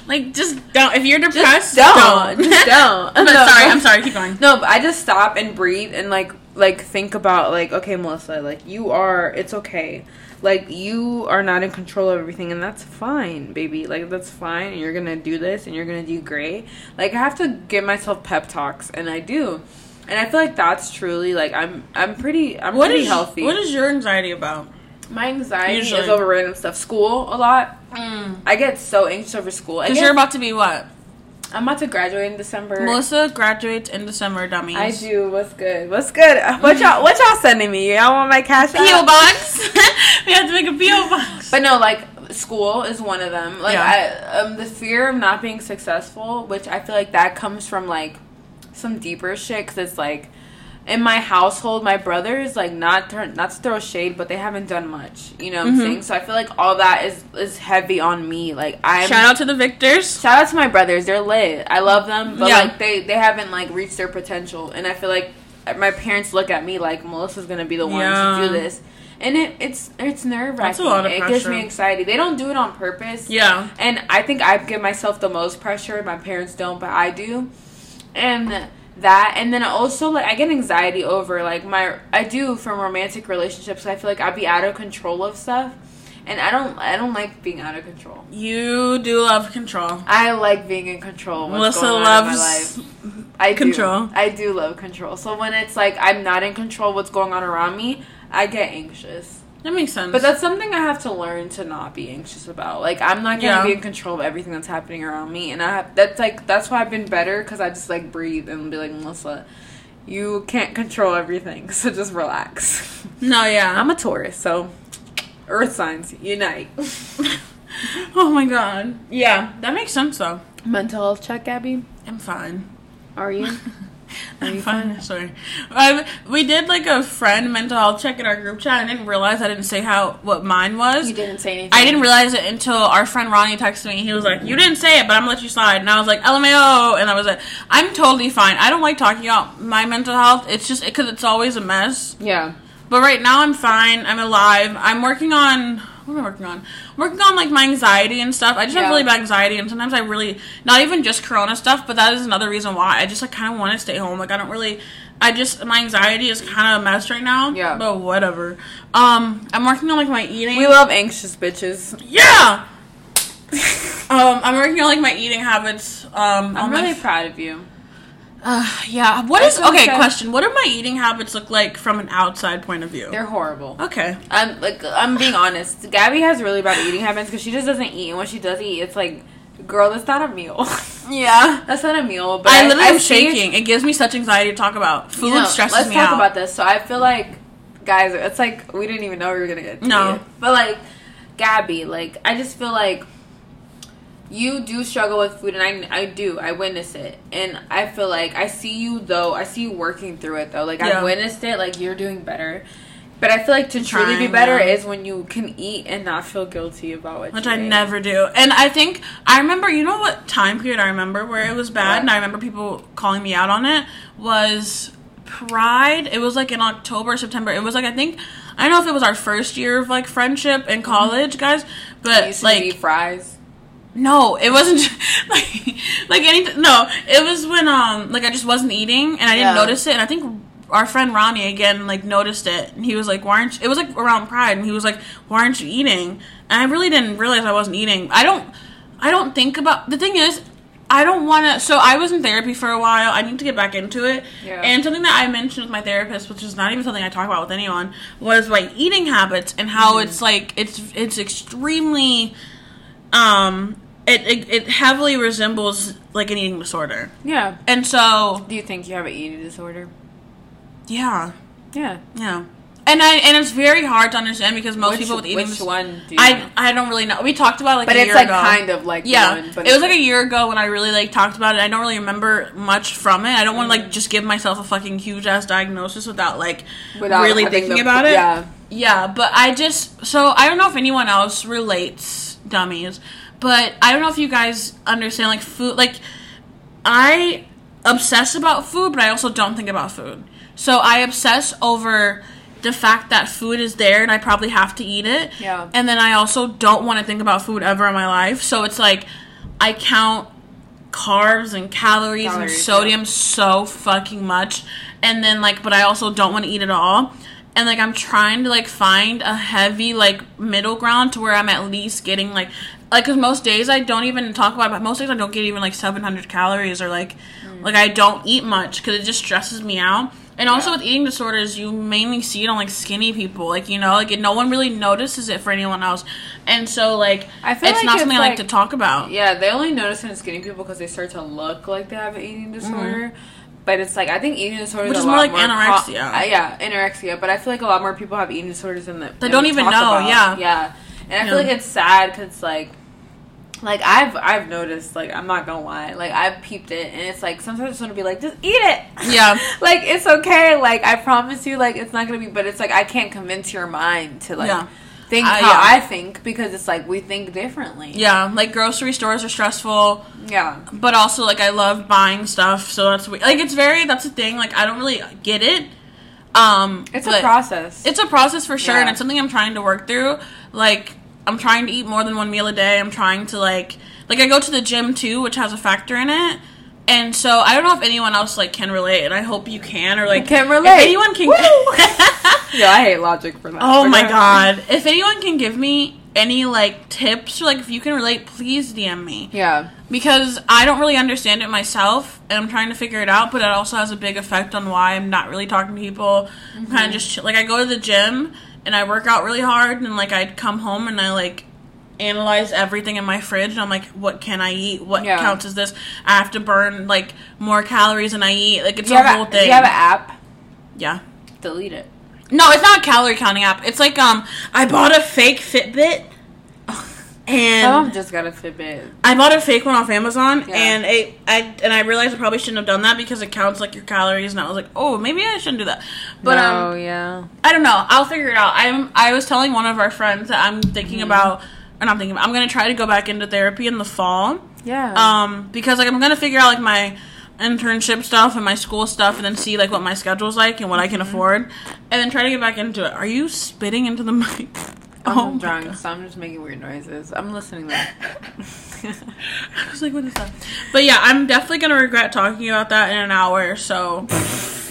like just don't. If you're just depressed, don't, don't. just don't. but No, sorry, I'm sorry. Keep going. No, but I just stop and breathe and like like think about like okay, Melissa, like you are it's okay. Like you are not in control of everything and that's fine, baby. Like that's fine and you're to do this and you're to do great. Like I have to give myself pep talks and I do. And I feel like that's truly like I'm I'm pretty I'm What pretty is healthy. What is your anxiety about? My anxiety Usually. is over random stuff. School a lot. Because I get so anxious over school. I you're about to be what? I'm about to graduate in December. Melissa graduates in December. Dummies. I do. What's good? What's good? Uh, What y'all? What y'all sending me? Y'all want my cash? PO box. we have to make a PO box. But no, like school is one of them. Like Yeah. I, um, the fear of not being successful, which I feel like that comes from like some deeper shit. Cause it's like in my household, my brothers like not turn, not to throw shade, but they haven't done much. You know what I'm Mhm. saying? So I feel like all that is is heavy on me. Like I'm Shout out to the victors. Shout out to my brothers. They're lit. I love them, but Yeah. like they they haven't like reached their potential, and I feel like my parents look at me like Melissa's gonna be the one Yeah. to do this, and it it's it's nerve wracking. It gives me anxiety. They don't do it on purpose. Yeah. And I think I give myself the most pressure. My parents don't, but I do. And that and then also like I get anxiety over like my I do from romantic relationships. I feel like I'd be out of control of stuff. And I don't I don't like being out of control. You do love control. I like being in control. What's Melissa loves life. I control. Do. I do love control. So when it's like I'm not in control what's going on around me, I get anxious. That makes sense. But that's something I have to learn to not be anxious about. Like I'm not gonna Yeah. be in control of everything that's happening around me, and I have that's like that's why I've been better because I just like breathe and be like Melissa, you can't control everything, so just relax. no, yeah. I'm a Taurus, so Earth signs unite. oh my god. Yeah, that makes sense though. Mental health check, Abby. I'm fine. Are you? I'm fine. Sorry. I, we did like a friend mental health check in our group chat. I didn't realize I didn't say how what mine was. You didn't say anything. I didn't realize it until our friend Ronnie texted me. He was like, "You didn't say it, but I'm gonna let you slide." And I was like, "LMAO," and I was like, "I'm totally fine. I don't like talking about my mental health. It's just because it's always a mess. Yeah. But right now, I'm fine. I'm alive. I'm working on what am I working on? I'm working on like my anxiety and stuff. I just have really bad anxiety, and sometimes I really not even just Corona stuff, but that is another reason why I just like kind of want to stay home. Like I don't really. I just my anxiety is kind of a mess right now. Yeah. But whatever. Um, I'm working on like my eating. We love anxious bitches. yeah. um, I'm working on like my eating habits. Um, I'm really proud of you. Uh, yeah. What is okay? Question: What do my eating habits look like from an outside point of view? They're horrible. okay. I'm like I'm being honest. Gabby has really bad eating habits because she just doesn't eat, and when she does eat, it's like, girl, that's not a meal. Yeah. that's not a meal. But I literally am see- shaking. It gives me such anxiety to talk about. Food you know, stresses let's me talk out. about this. So I feel like, guys, it's like we didn't even know we were gonna get to No. it. But like, Gabby, like I just feel like you do struggle with food, and I I do. I witness it, and I feel like I see you though. I see you working through it though. Like Yeah. I witnessed it. Like you're doing better. But I feel like to truly be better yeah. is when you can eat and not feel guilty about what which I ate. never do. And I think I remember. You know what time period I remember where it was bad, What? and I remember people calling me out on it was Pride. It was like in October, September. It was like I think I don't know if it was our first year of like friendship in mm-hmm. college, guys, but like fries. No, it wasn't like like any. No, it was when um like I just wasn't eating and I didn't Yeah. notice it, and I think our friend Ronnie again like noticed it, and he was like, "Why aren't?" You? It was like around Pride, and he was like, "Why aren't you eating?" And I really didn't realize I wasn't eating. I don't. I don't think about the thing is. I don't want to. So I was in therapy for a while. I need to get back into it. Yeah. And something that I mentioned with my therapist, which is not even something I talk about with anyone, was my eating habits and how Mm-hmm. it's like it's it's extremely um it, it it heavily resembles like an eating disorder Yeah. and so Do you think you have an eating disorder? yeah Yeah. yeah and i and it's very hard to understand because most which, people with eating which one do you i know? i don't really know we talked about it, like But a it's year like ago. kind of like yeah one, but it was like a year ago when i really like talked about it i don't really remember much from it i don't want to like mm-hmm. just give myself a fucking huge ass diagnosis without like Without really thinking the- about it Yeah. Yeah, but I just so I don't know if anyone else relates dummies, but I don't know if you guys understand like food like I obsess about food, but I also don't think about food. So I obsess over the fact that food is there and I probably have to eat it. Yeah. And then I also don't want to think about food ever in my life. So it's like I count carbs and calories, and Calories, sodium so fucking much. And then like but I also don't want to eat it all. And like I'm trying to like find a heavy like middle ground to where I'm at least getting like like cuz most days I don't even talk about it, but most days I don't get even like 700 calories or like Mm. like I don't eat much cuz it just stresses me out. And also Yeah. with eating disorders, you mainly see it on like skinny people, like you know, like no one really notices it for anyone else, and so like I feel it's like not it's something I like like- to talk about. Yeah, they only notice it in skinny people because they start to look like they have an eating disorder. But it's like I think eating disorders Mm-hmm. Which is more like anorexia. uh, yeah, anorexia. But I feel like a lot more people have eating disorders than the, They don't even know, about. yeah. yeah. And I Yeah. feel like it's sad because like, like I've I've noticed like I'm not gonna lie like I've peeped it and it's like sometimes I just want to be like just eat it. Yeah. like it's okay. Like I promise you, like it's not gonna be. But it's like I can't convince your mind to like Yeah. think Uh, how yeah. I think because it's like we think differently. Yeah, like grocery stores are stressful, Yeah. but also like I love buying stuff, so that's we- like it's very that's the thing. Like I don't really get it. Um, It's a process. It's a process for sure, and it's something I'm trying to work through. Like I'm trying to eat more than one meal a day. I'm trying to like like I go to the gym too, which has a factor in it. And so I don't know if anyone else like can relate, and I hope you can or like can If relate. anyone can. yeah, I hate logic for that. Oh my Okay. god! If anyone can give me any like tips or like if you can relate, please DM me Yeah. because I don't really understand it myself and I'm trying to figure it out. But it also has a big effect on why I'm not really talking to people. I'm kind of mm-hmm. just like I go to the gym and I work out really hard and like I'd come home and I like analyze everything in my fridge and I'm like, what can I eat? What Yeah. counts as this? I have to burn like more calories than I eat. Like it's a whole a, thing. do you have an app? yeah. Delete it. No, it's not a calorie counting app. It's like um, I bought a fake Fitbit, and mom just got a Fitbit. I bought a fake one off Amazon, Yeah. and it, I and I realized I probably shouldn't have done that because it counts like your calories, and I was like, oh, maybe I shouldn't do that. But no, um, yeah. I don't know. I'll figure it out. I'm. I was telling one of our friends that I'm thinking Mm-hmm. about, or not thinking about. I'm gonna try to go back into therapy in the fall. Yeah. Um, because like I'm gonna figure out like my internship stuff and my school stuff, and then see like what my schedule's like and what I can Mm-hmm. afford, and then try to get back into it. Are you spitting into the mic? I'm Oh drunk, God. so I'm just making weird noises. I'm listening though. I was like, what is that? But yeah, I'm definitely gonna regret talking about that in an hour. So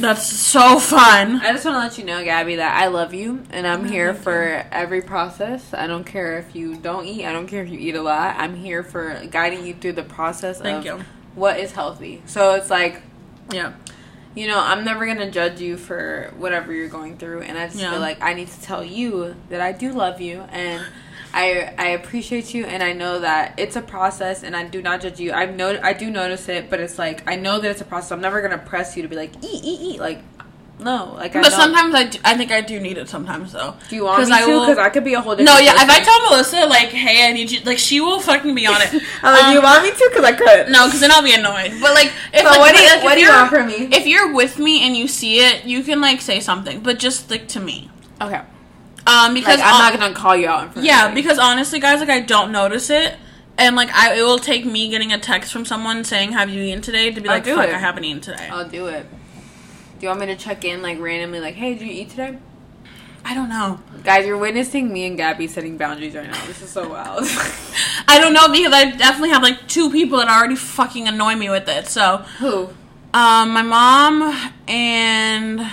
that's so fun. I just want to let you know, Gabby, that I love you and I'm oh, here for every process. I don't care if you don't eat. I don't care if you eat a lot. I'm here for guiding you through the process Thank of you. what is healthy. So it's like, Yeah. You know, I'm never gonna judge you for whatever you're going through, and I just Yeah. feel like I need to tell you that I do love you and. I, I appreciate you and I know that it's a process and I do not judge you. I know I do notice it, but it's like I know that it's a process. I'm never gonna press you to be like eat eat eat like no like I But know. sometimes I, do, I think I do need it sometimes though. Do you want me 'Cause I to? Because I could be a whole different. No, yeah. If I tell Melissa like, "Hey, I need you," like she will fucking be on it. I'm like, Um, you want me to? Because I could. No, because then I'll be annoyed. But like, if So like, what do you- like, if what do you you're- want from me? If you're with me and you see it, you can like say something, but just stick to me. Okay. Um, because Like I'm not gonna call you out in front. yeah, because honestly, guys, like I don't notice it, and like I it will take me getting a text from someone saying, "Have you eaten today?" to be I'll like, "Fuck, it. I haven't eaten today." I'll do it. Do you want me to check in like randomly? Like, hey, did you eat today? I don't know. Guys, you're witnessing me and Gabby setting boundaries right now. This is so wild. I don't know because I definitely have like two people that already fucking annoy me with it. So, Who? um, my mom and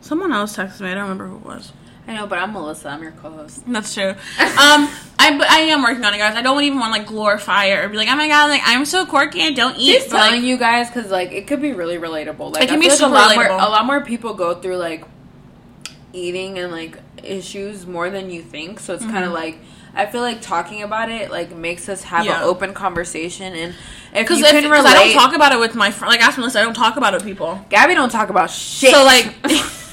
someone else texted me. I don't remember who it was. I know, but I'm Melissa. I'm your co-host. That's true. Um, I I am working on it, guys. I don't even want to like glorify it or be like, oh my god, like I'm so quirky. I don't eat. Just But, like, telling you guys because like it could be really relatable. Like It can be like a lot relatable. More, a lot more people go through like eating and like issues more than you think. So it's kind of like I feel like talking about it like makes us have Mm-hmm. Yeah. an open conversation and if Because you can relate. I don't talk about it with my friend. Like, ask Melissa, I don't talk about it with people. Gabby don't talk about shit. So like,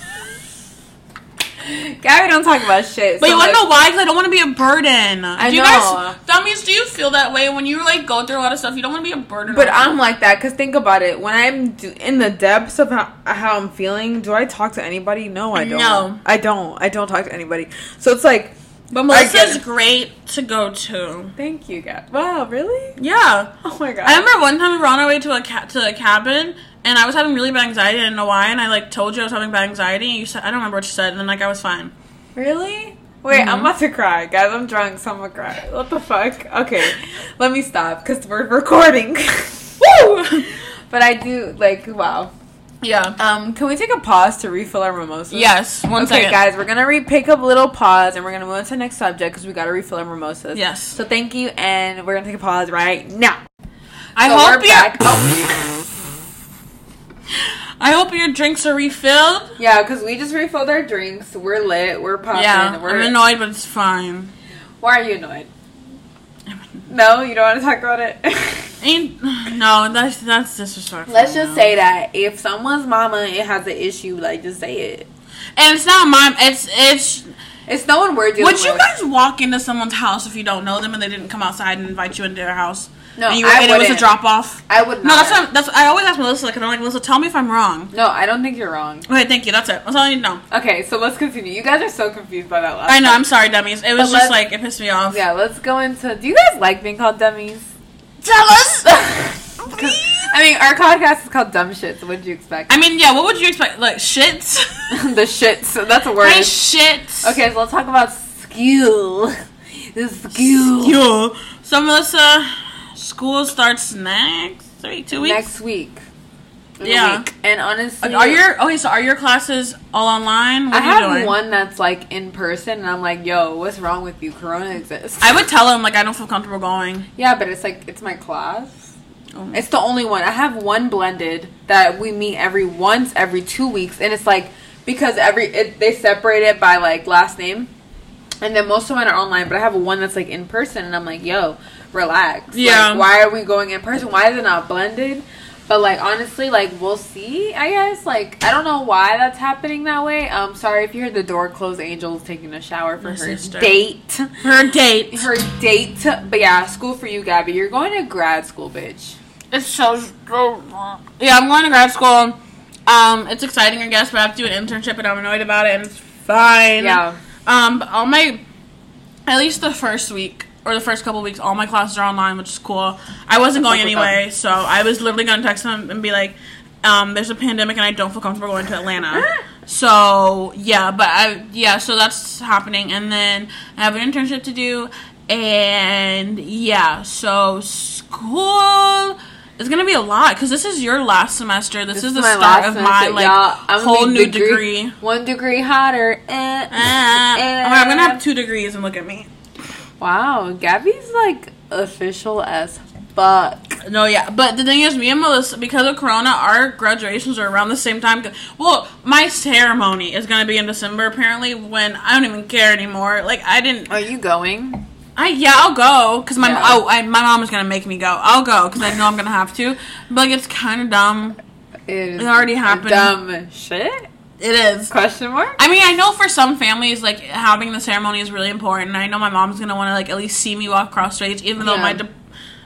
Gabby don't talk about shit. but so, you want to know why? Because I don't want to be a burden. I do you know. guys, dummies, do you feel that way when you like go through a lot of stuff? You don't want to be a burden. But I'm like that because think about it. When I'm do- in the depths of how, how I'm feeling, do I talk to anybody? No, I don't. No. I don't. I don't talk to anybody. So it's like, But Melissa's great to go to. thank you, Gab. Wow, really? Yeah. Oh my god. I remember one time we were on our way to a ca- to a cabin, and I was having really bad anxiety. I didn't know why, and I like told you I was having bad anxiety. And you said I don't remember what you said, and then like I was fine. Really? Wait, Mm-hmm. I'm about to cry, guys. I'm drunk, so I'm gonna cry. What the fuck? Okay, let me stop because we're recording. Woo! but I do like wow. yeah. Um, can we take a pause to refill our mimosas? Yes. One okay, second. guys, we're gonna re- pick up a little pause and we're gonna move on to the next subject because we gotta refill our mimosas. Yes. So thank you, and we're gonna take a pause right now. I So hope you're back. Oh, I hope your drinks are refilled. yeah, because we just refilled our drinks. We're lit. We're popping. yeah. We're. I'm annoyed, but it's fine. Why are you annoyed? No, you don't want to talk about it. Ain't no, that's that's disrespectful. Let's just no. say that if someone's mama it has an issue, like just say it. and it's not my. It's it's. It's no one we're dealing Would you with. guys walk into someone's house if you don't know them and they didn't come outside and invite you into their house? No, and, you, I and it was a drop off. I would not. No, that's what I'm, that's. I always ask Melissa because I'm like, Melissa, tell me if I'm wrong. No, I don't think you're wrong. Okay, thank you. That's it. That's all I need to know. Okay, so let's continue. You guys are so confused by that last. I know. part. I'm sorry, dummies. It was But just like it pissed me off. Yeah, let's go into. Do you guys like being called dummies? Tell us. I mean, our podcast is called Dumb Shits. So what did you expect? I mean, yeah. What would you expect? Like shits. the shits. That's a word. Hey, shits. Okay, so let's talk about skill. The skill. Yo. So Melissa, school starts next week, two weeks. Next week. Yeah. week. And honestly, Are your okay? So are your classes all online? What I have doing? one that's like in person, and I'm like, "Yo, what's wrong with you? Corona exists." I would tell them like I don't feel comfortable going. yeah, but it's like it's my class. Oh. It's the only one. I have one blended that we meet every once every two weeks, and it's like because every it, they separate it by like last name, and then most of mine are online. But I have one that's like in person, and I'm like, "Yo, relax. Like, Yeah. why are we going in person? Why is it not blended?" But like honestly, like we'll see. I guess like I don't know why that's happening that way. Um, sorry if you heard the door close. Angel's taking a shower for My her sister. date. Her date. Her date. But yeah, school for you, Gabby. You're going to grad school, bitch. It's so yeah. I'm going to grad school. Um, it's exciting, I guess, but I have to do an internship, and I'm annoyed about it, and it's fine. Yeah. Um, but all my, at least the first week or the first couple weeks, all my classes are online, which is cool. I wasn't going anyway, so I was literally gonna text them and be like, um, there's a pandemic and I don't feel comfortable going to Atlanta. so yeah, but I yeah, so that's happening, and then I have an internship to do, and yeah, so school. is gonna be a lot because this is your last semester. This, is the start of semester. my like Y'all, whole new degree. One degree hotter. Eh, eh. Oh, I'm gonna have two degrees and look at me. Wow, Gabby's like official as fuck. No, yeah, but the thing is, me and Melissa, because of Corona, our graduations are around the same time. Well, my ceremony is gonna be in December apparently. When I don't even care anymore. Like I didn't. Are you going? I yeah, I'll go because my Yeah. oh I, my mom is gonna make me go. I'll go because I know I'm gonna have to. But like it's kind of dumb. It, It already happened. Dumb shit? It is. Question mark? I mean, I know for some families, like having the ceremony is really important. And I know my mom's gonna want to like at least see me walk across stage, even though my de-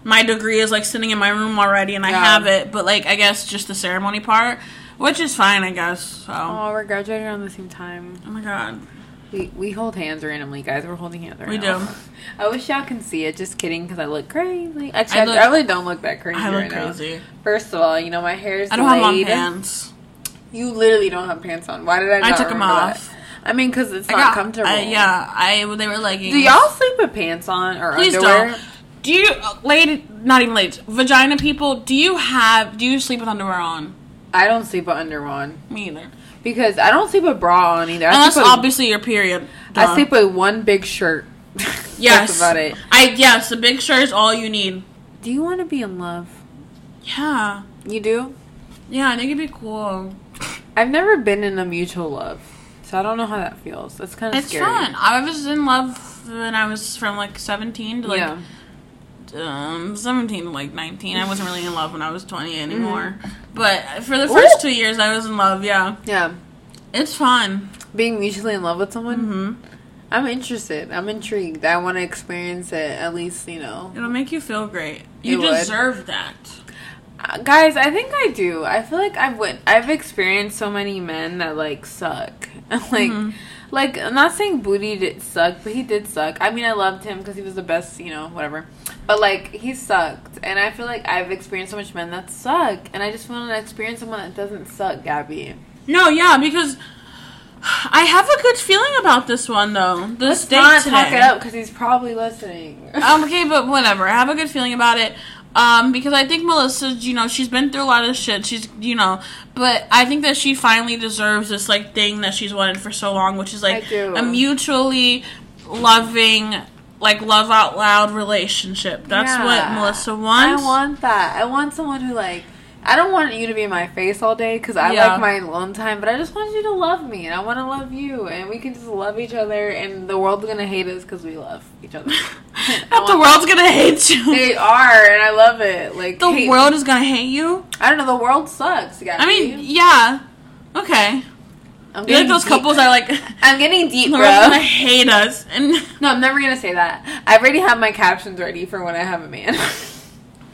my degree is like sitting in my room already, and I Yeah. have it. But like, I guess just the ceremony part, which is fine, I guess. So, oh, we're graduating around the same time. Oh, my god, We we hold hands randomly, guys. We're holding hands right We now. do. I wish y'all can see it. Just kidding, because I look crazy. Actually, I I, look- I really don't look that crazy I look right now. crazy. First of all, you know my hair's I don't have on laid. You literally don't have pants on. Why did I? I took them remember that? off. I mean, because it's I not got comfortable. I, yeah, I they were leggings. Do y'all sleep with pants on or Please underwear? don't. Do you, lady, not even ladies, vagina people? Do you have? Do you sleep with underwear on? I don't sleep with underwear on Me either. because I don't sleep with bra on either. I Unless with, obviously your period. I sleep with one big shirt. Yes. That's about it. I yes, the big shirt is all you need. Do you want to be in love? Yeah. You do. Yeah, I think it'd be cool. I've never been in a mutual love, so I don't know how that feels. That's kind of It's scary. fun. I was in love when I was from like 17 to like yeah. um 17 to like 19. I wasn't really in love when I was 20 anymore. Mm-hmm. But for the first Ooh. two years, I was in love. Yeah, Yeah. it's fun. Being mutually in love with someone, hmm I'm interested. I'm intrigued. I want to experience it at least, you know. It'll make you feel great. You It would. deserve that. Uh, guys, I think I do. I feel like I've went, I've experienced so many men that like suck. like, Mhm. like I'm not saying Booty did suck, but he did suck. I mean, I loved him because he was the best, you know, whatever. But like, he sucked, and I feel like I've experienced so much men that suck, and I just want to experience someone that doesn't suck, Gabby. No, yeah, because I have a good feeling about this one though. This Let's date not today. talk it up because he's probably listening. um, okay, but whatever. I have a good feeling about it. Um, because I think Melissa, you know, she's been through a lot of shit. She's, you know, but I think that she finally deserves this like thing that she's wanted for so long, which is like a mutually loving, like love out loud relationship. That's Yeah. what Melissa wants. I want that. I want someone who like. I don't want you to be in my face all day because I Yeah. like my alone time, but I just want you to love me and I want to love you and we can just love each other and the world's gonna hate us because we love each other. That the world's gonna hate you. They are, and I love it. Like the world is gonna hate you. I don't know. The world sucks. I mean, yeah. Okay. I'm You like those deep. couples are like, I'm getting deep, the bro. world's gonna hate us, and No, I'm never gonna say that. I already have my captions ready for when I have a man.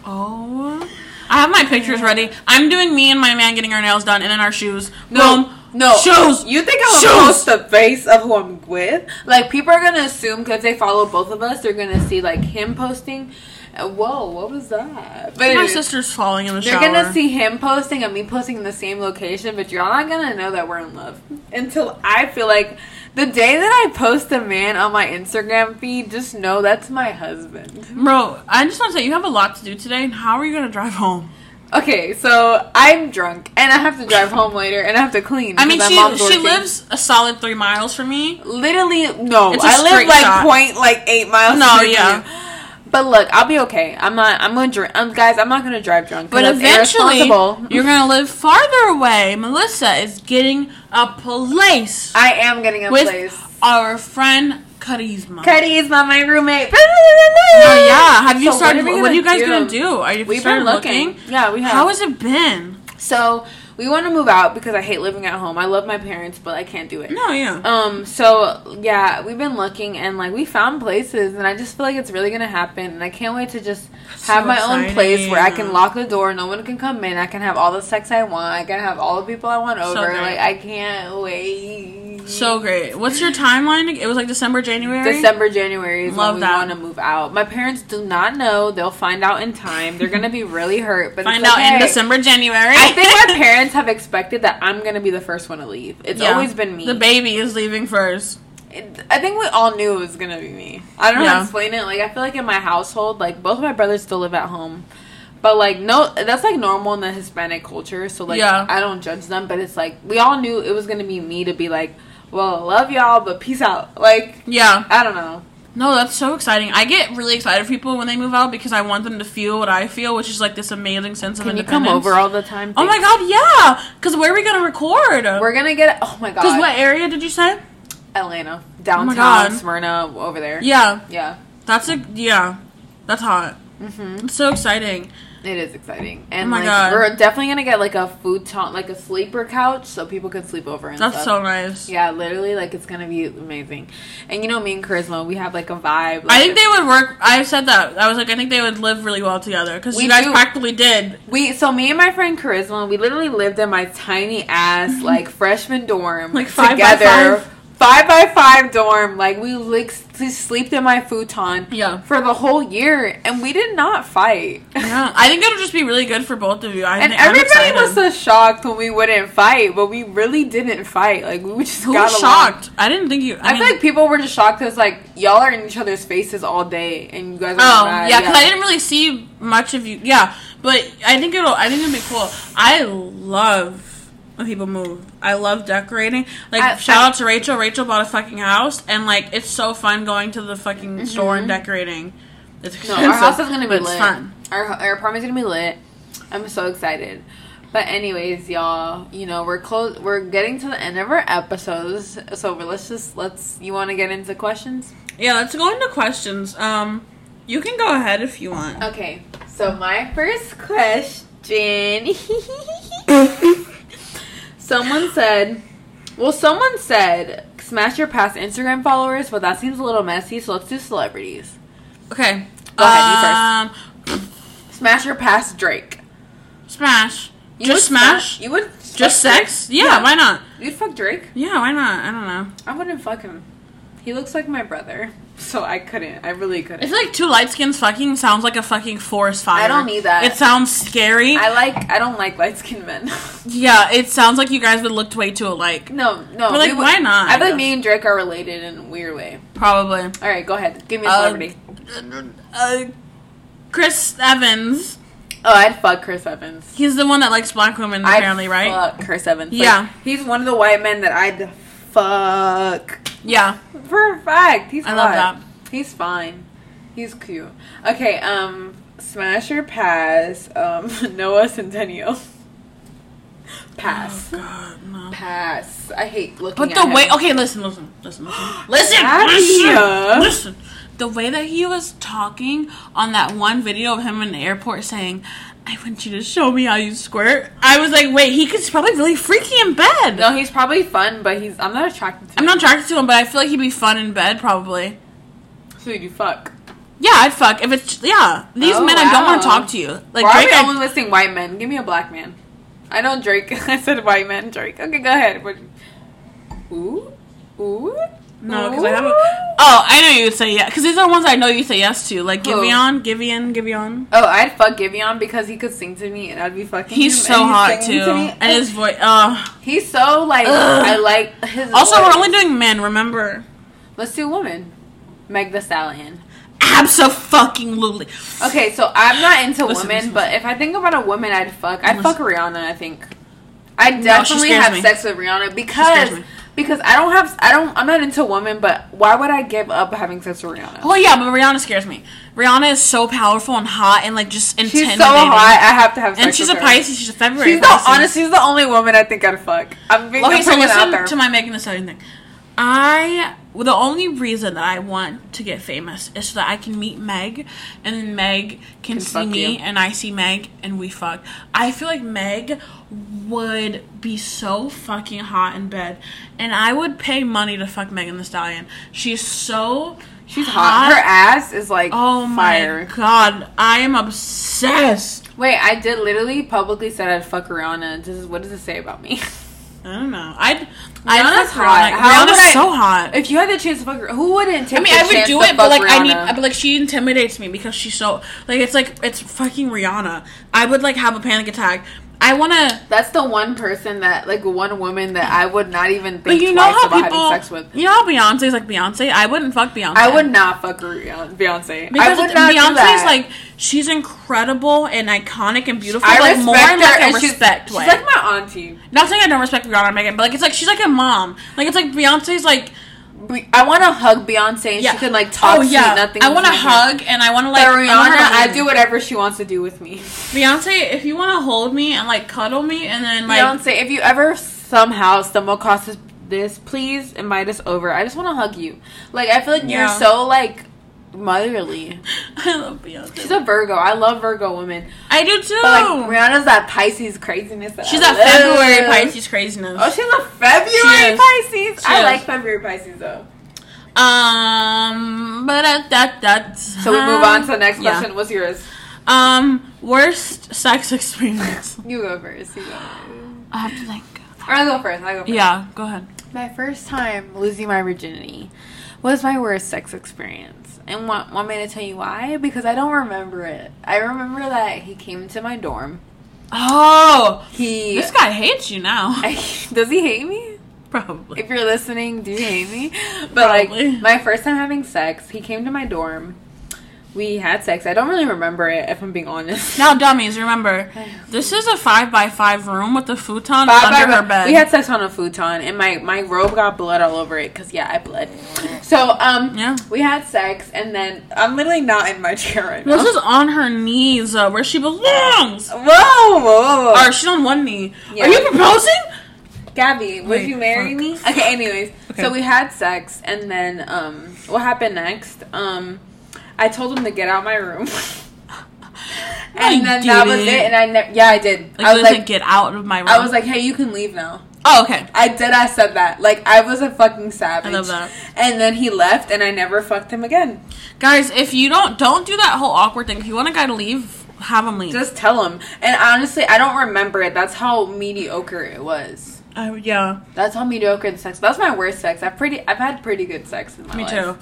oh, I have my pictures ready. I'm doing me and my man getting our nails done, and then our shoes. No, Boom. no shoes. You think I'm gonna post the face of who I'm with? Like people are gonna assume because they follow both of us, they're gonna see like him posting. Uh, whoa, what was that? But My sister's falling in the They're shower. gonna see him posting and me posting in the same location, but you're not gonna know that we're in love until I feel like the day that I post a man on my Instagram feed. Just know that's my husband. Bro, I just want to say you have a lot to do today. and How are you gonna drive home? Okay, so I'm drunk and I have to drive home later and I have to clean. I mean, she she lives a solid three miles from me. literally no. I live like shot. point like eight miles. No, from yeah. you. But look, I'll be okay. I'm not. I'm gonna drink. Um, guys, I'm not gonna drive drunk. But eventually, you're gonna live farther away. Melissa is getting a place I am getting a with place. our friend Charisma. Cuddy is not my roommate. Oh yeah, have you So started? what are What are you guys do? gonna do? Are you We've been looking. Yeah, we have. How has it been? so we want to move out because I hate living at home. I love my parents, but I can't do it. No, yeah. Um. So yeah, we've been looking and like we found places, and I just feel like it's really gonna happen, and I can't wait to just have So my own place where I can lock the door, no one can come in. I can have all the sex I want. I can have all the people I want So over. great. like I can't wait. So great. What's your timeline? It was like December, January. December, January is Love when we that. want to move out. My parents do not know. They'll find out in time. They're gonna be really hurt, but Find it's out in. December, January. I think my parents have expected that I'm gonna be the first one to leave. It's Yeah. always been me. The baby is leaving first. It- I think we all knew it was gonna be me. I don't know how to explain it. Like I feel like in my household, like both of my brothers still live at home, but like no, that's like normal in the Hispanic culture. So like Yeah. I don't judge them, but it's like we all knew it was gonna be me to be like, well, love y'all, but peace out. Like Yeah. I don't know. No, that's so exciting. I get really excited for people when they move out because I want them to feel what I feel, which is like this amazing sense of Can you come independence. over all the time? Oh my god, yeah! Because where are we gonna record? We're gonna get. Oh my god. Because what area did you say? Atlanta, downtown, God. Smyrna, over there. Yeah, Yeah. that's a yeah, that's hot. hmm It's so exciting. It is exciting, oh and Oh my like God. we're definitely gonna get like a futon, like a sleeper couch, so people can sleep over and That's stuff. so nice. Yeah, literally, like it's gonna be amazing. And you know, me and Charisma, we have like a vibe. I think they would work. I said that. I was like, I think they would live really well together because We you guys do. practically did. we. So me and my friend Charisma, we literally lived in my tiny ass like freshman dorm, Like five by together, five? Five by five dorm. Like we like slept in my futon Yeah. for the whole year, and we did not fight. Yeah, I think it'll just be really good for both of you. I And everybody was so shocked when we wouldn't fight, but we really didn't fight. Like we just Who got along. shocked? I didn't think you. I, I, mean, feel like people were just shocked because like y'all are in each other's faces all day, and you guys are Oh mad. yeah, because I didn't really see much of you. Yeah, but I think it'll. I think it'll be cool. I love when people move. I love decorating. Like I- shout I- out to Rachel. Rachel bought a fucking house, and like it's so fun going to the fucking store and decorating. It's Mm-hmm. No, our house is gonna be lit. It's fun. Our our apartment's gonna be lit. I'm so excited. But anyways, y'all, you know we're close. We're getting to the end of our episodes, so let's just let's. You want to get into questions? Yeah, let's go into questions. Um, you can go ahead if you want. Okay, so my first question. someone said, well, someone said smash your past Instagram followers, but that seems a little messy. So let's do celebrities. Okay, Go ahead, you Um, Smash your past Drake. Smash. You Just smash. You would Just sex. Drake? Yeah, why not? You'd fuck Drake. Yeah, why not? I don't know. I wouldn't fuck him. He looks like my brother, so I couldn't. I really couldn't. It's like two light skins fucking sounds like a fucking forest fire. I don't need that. It sounds scary. I like. I don't like light skinned men. yeah, it sounds like you guys would look way too alike. no, no. But, like, would- why not, I I feel me and Drake are related in a weird way. Probably. All right, go ahead. Give me a Uh, celebrity. Uh, Chris Evans. oh, I'd fuck Chris Evans. He's the one that likes black women, I'd apparently, right? Fuck Chris Evans. Like, Yeah. he's one of the white men that I'd fuck. Yeah, For a fact, he's I love that. He's fine. He's cute. Okay, um, smash or pass? Um, Noah Centineo. Pass. Oh, God, no. Pass. I hate looking. But the way, him. okay, listen, listen, listen, listen, listen, listen, listen. The way that he was talking on that one video of him in the airport saying, "I want you to show me how you squirt," I was like, wait, he could probably really freaky in bed. No, he's probably fun, but he's. I'm not attracted to. I'm him. not attracted to him, but I feel like he'd be fun in bed, probably. So you fuck. Yeah, I'd fuck if it's yeah. These Oh, men, I don't want to talk to you. Like Why Drake, are we I- only listing white men? Give me a black man. I know Drake. I said white man. Drake. Okay, go ahead. Ooh, ooh. No, because I have. A, oh, I know you would say yeah, because these are ones I know you say yes to, like? Giveon, Giveon, Giveon. Oh, I'd fuck Giveon because he could sing to me and I'd be fucking. He's so and hot singing too, to me. and his voice. Uh. He's so like Ugh. I like his. Also, voice. we're only doing men. Remember. Let's do women. Meg Thee Stallion. Absolutely. Okay, so I'm not into Listen, women, listen, but if I think about a woman, I'd fuck. I'd Listen. fuck Rihanna. I think. I definitely scares have me. sex with Rihanna because. Because I don't have I don't I'm not into women, but why would I give up having sex with Rihanna? Well, yeah, but Rihanna scares me. Rihanna is so powerful and hot and like just She's so hot. I have to have sex and she's a her. Pisces. She's a February. She's the honest. She's the only woman I think I'd fuck. I'm being Okay, so listen to my Megan Thee Stallion thing. I well, the only reason that I want to get famous is so that I can meet Meg, and then Meg can, Can see me, you. and I see Meg, and we fuck. I feel like Meg would be so fucking hot in bed, and I would pay money to fuck Megan Thee Stallion. She's so She's hot. Her ass is like Oh fire. my god, I am obsessed. Wait, I did literally publicly said I'd fuck Rihanna. This is what does it say about me? I don't know. I'd. I Rihanna's hot. Rihanna. How Rihanna's I- so hot. If you had the chance to fuck her, who wouldn't take I mean, I would do it, but like I need, but like she intimidates me because she's so like it's like it's fucking Rihanna. I would like have a panic attack. I want to. That's the one person that, like, one woman that I would not even think you know how about people, having sex with. you know how Beyonce's like Beyonce. I wouldn't fuck Beyonce. I would not fuck Beyonce. because I would not do Beyonce's like she's incredible and iconic and beautiful. I like respect more in like her, a and she's, respect she's way. like my auntie. Not saying I don't respect Rihanna Megan, but like it's like she's like a mom. Like it's like Beyonce's like I want to hug Beyonce and yeah. she can like talk oh yeah. nothing. I want to to hug and I want to like But I Rihanna, I do whatever she wants to do with me. Beyonce, if you want to hold me and like cuddle me and then like Beyonce, if you ever somehow stumble across this, this, please invite us over. I just want to hug you. Like I feel like Yeah. you're so like motherly. I love Beyonce. She's a Virgo. I love Virgo women. I do too. But like Rihanna's that Pisces craziness. That she's I that February love. Pisces craziness. Oh, she's a February She. Pisces. She I is. like February Pisces though. Um, but that that that's So we move on to the next Yeah. question. What's yours? Um, worst sex experience. You go first. You go. I have to think. Or I'll go first. I'll go first. Yeah, go ahead. My first time losing my virginity was my worst sex experience. And want, want me to tell you why? Because I don't remember it. I remember that he came to my dorm. Oh, He this guy hates you now. does he hate me? Probably. If you're listening, do you hate me? But Probably. like my first time having sex, he came to my dorm. We had sex. I don't really remember it, if I'm being honest. Now, dummies, remember, this is a five by five room with a futon Five under her bed. We had sex on a futon, and my my robe got blood all over it because yeah, I bled. So um, Yeah. we had sex, and then I'm literally not in my chair right now. this is on her knees, uh, where she belongs. Whoa, whoa, whoa. Or she's on one knee. Yeah. Are you proposing? Gabby, would Wait, you marry fuck. me? Okay, anyways. Okay. So we had sex and then um what happened next? Um I told him to get out of my room. and then that was it and I ne- yeah, I did. Like, I was like get out of my room. I was like, "Hey, you can leave now." oh, okay. I did I said that. Like I was a fucking savage. I love that. And then he left and I never fucked him again. Guys, if you don't, don't do that whole awkward thing. If you want a guy to leave, have him leave. Just tell him. And honestly, I don't remember it. That's how mediocre it was. Uh, yeah, That's how mediocre the sex. That's my worst sex. I've pretty I've had pretty good sex in my me life. Me too.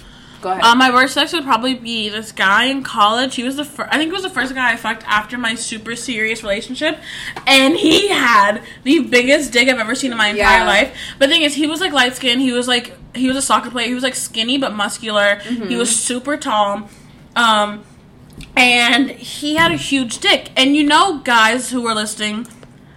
Go ahead. Um, my worst sex would probably be this guy in college. He was the first. I think he was the first guy I fucked after my super serious relationship, and he had the biggest dick I've ever seen in my entire Yeah. life. But the thing is, he was like light skinned. He was like he was a soccer player. He was like skinny but muscular. Mm-hmm. He was super tall. Um, and he had a huge dick. And you know, guys who are listening,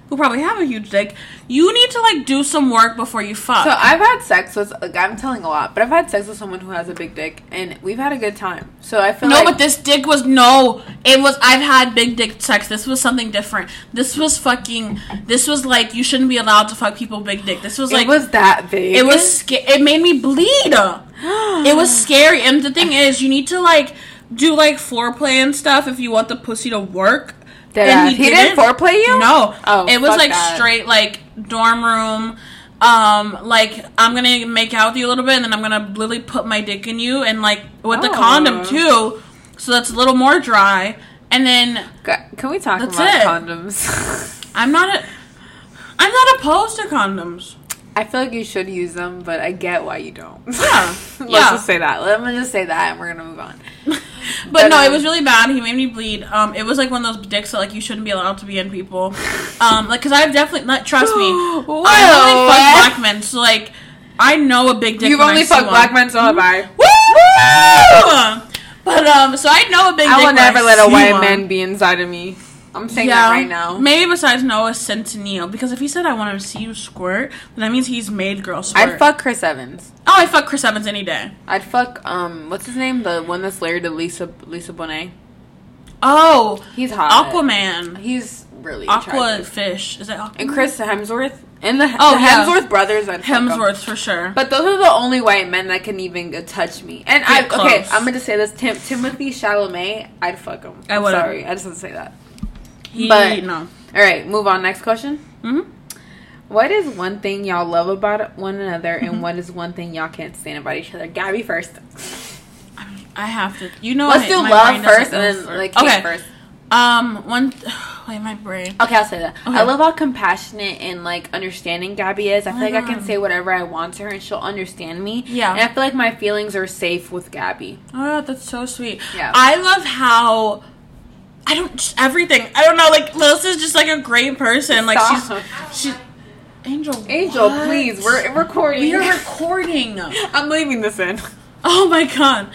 who probably have a huge dick, you need to like do some work before you fuck. So I've had sex with. Like, I'm telling a lot, but I've had sex with someone who has a big dick, and we've had a good time. So I feel like No, like but this dick was no. It was. I've had big dick sex. This was something different. This was fucking. This was like you shouldn't be allowed to fuck people big dick. This was like it was that big. It was. It made me bleed. it was scary. And the thing is, you need to like do like foreplay and stuff if you want the pussy to work. And ass. He didn't foreplay you? No. Oh, it was like that. straight like dorm room. Um, like I'm gonna make out with you a little bit, and then I'm gonna literally put my dick in you, and like with the Oh. condom too, so that's a little more dry. And then Can we talk That's about it. condoms? I'm not a, I'm not opposed to condoms. I feel like you should use them, but I get why you don't. Yeah. Let's Yeah. just say that. Let me just say that, and we're gonna move on. But, But, no, it um, was really bad. He made me bleed. Um, it was like one of those dicks that like you shouldn't be allowed to be in people. Um, like because I've definitely not trust me. Whoa. I only fuck black men, so like I know a big dick. You've only fucked black men, so have I. Woo! But um, so I know a big. I dick will never let a white one. man be inside of me. I'm saying that right now. Maybe besides Noah Centineo, because if he said I want to see you squirt, then that means he's made girls squirt. I'd fuck Chris Evans. Oh, I'd fuck Chris Evans any day. I'd fuck um what's his name? The one that's married to Lisa Lisa Bonet. Oh, He's hot. Aquaman, He's really Aqua attractive. fish. Is that Aquaman? And Chris Hemsworth. And the, Oh, the yeah. Hemsworth brothers I'd. Hemsworth for sure. But those are the only white men that can even touch me. And I Get okay. I'm gonna say this: Tim, Timothy Chalamet, I'd fuck him. I wouldn't. Sorry, I just want to say that. He, but- no. All right, move on. Next question. hmm What is one thing y'all love about one another, Mm-hmm. and what is one thing y'all can't stand about each other? Gabby first. I mean, I have to. You know, Let's I, do my love first, and then like okay. first. Um, one. Wait, my brain. Okay, I'll say that. Okay. I love how compassionate and like understanding Gabby is. I feel my like I can say whatever I want to her and she'll understand me. Yeah. And I feel like my feelings are safe with Gabby. Oh, that's so sweet. Yeah. I love how. I don't everything. I don't know. Like Melissa's just like a great person. Like Stop. she's she. Angel. Angel, what? please, we're recording. we are recording. I'm leaving this in. Oh my god,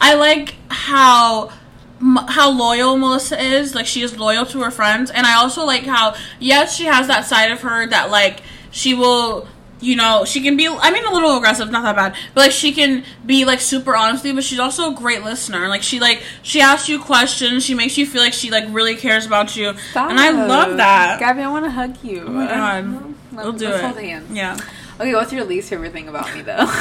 I like how how loyal Melissa is. Like she is loyal to her friends, and I also like how yes, she has that side of her that like she will. You know, she can be, I mean, a little aggressive, not that bad, but like she can be like super honest with you, but she's also a great listener. Like she like, she asks you questions, she makes you feel like she like really cares about you. And I love that. Gabby, I want to hug you. Oh my god. We'll do Let's it. hold hands. Yeah. Okay, what's your least favorite thing about me though?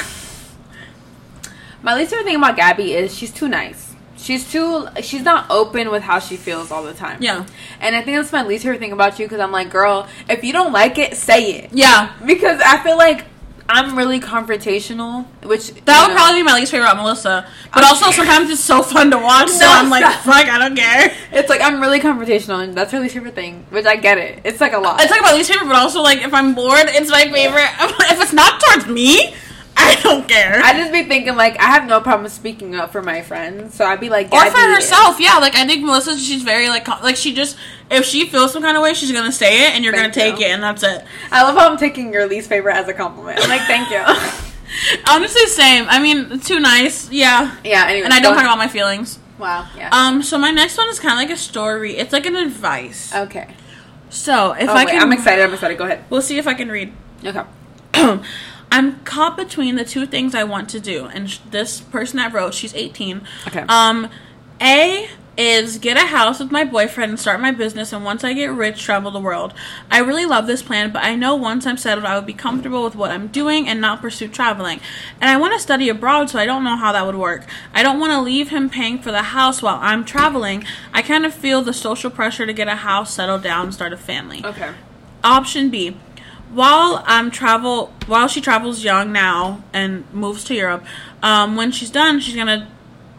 My least favorite thing about Gabby is she's too nice. She's too. She's not open with how she feels all the time. Yeah. And I think that's my least favorite thing about you because I'm like, girl, if you don't like it, say it. Yeah. Because I feel like I'm really confrontational, which That would know, probably be my least favorite about Melissa. But also sometimes it's so fun to watch, so No, I'm like, stop. fuck, I don't care. It's like I'm really confrontational, and that's her least favorite thing. Which I get it. It's like a lot. It's like my least favorite, but also like if I'm bored, it's my favorite. if it's not towards me, I don't care. I just be thinking like I have no problem speaking up for my friends, so I'd be like, or for herself, yeah. Like I think Melissa, she's very like like she just if she feels some kind of way, she's gonna say it, and you're Thank gonna take it, and that's it. I love how I'm taking your least favorite as a compliment. I'm like, thank you. Honestly, same. I mean, too nice, yeah. yeah. Anyway, And I don't talk about my feelings. Wow. Yeah. Um, so my next one is kind of like a story. It's like an advice. okay. So if Oh, I wait, can, I'm excited. I'm excited. Go ahead. We'll see if I can read. Okay. I'm caught between the two things I want to do, and sh- this person that wrote, she's 18. Okay. Um, A is get a house with my boyfriend and start my business, and once I get rich, travel the world. I really love this plan, but I know once I'm settled, I would be comfortable with what I'm doing and not pursue traveling. And I want to study abroad, so I don't know how that would work. I don't want to leave him paying for the house while I'm traveling. I kind of feel the social pressure to get a house, settle down, start a family. Okay. Option B. While I'm travel, while she travels young now and moves to Europe, um, when she's done, she's gonna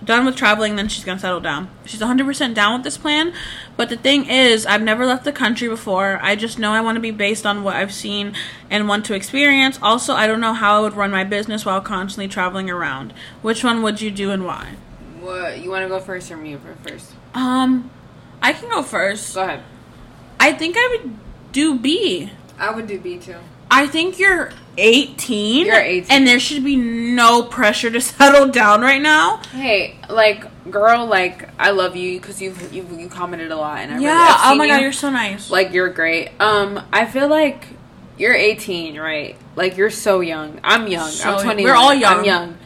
done with traveling, then she's gonna settle down. She's 100% down with this plan, but the thing is, I've never left the country before. I just know I want to be based on what I've seen and want to experience. Also, I don't know how I would run my business while constantly traveling around. Which one would you do and why? What you want to go first or me first? Um, I can go first. Go ahead. I think I would do B. I would do B too. I think you're 18. You're 18. And there should be no pressure to settle down right now. Hey, like, girl, like, I love you because you've, you've, you commented a lot and I yeah. really, oh my god, you. you're so nice. like you're great. Um, I feel like you're 18, right? Like you're so young. I'm young. So- I'm 20. we're all young. I'm young.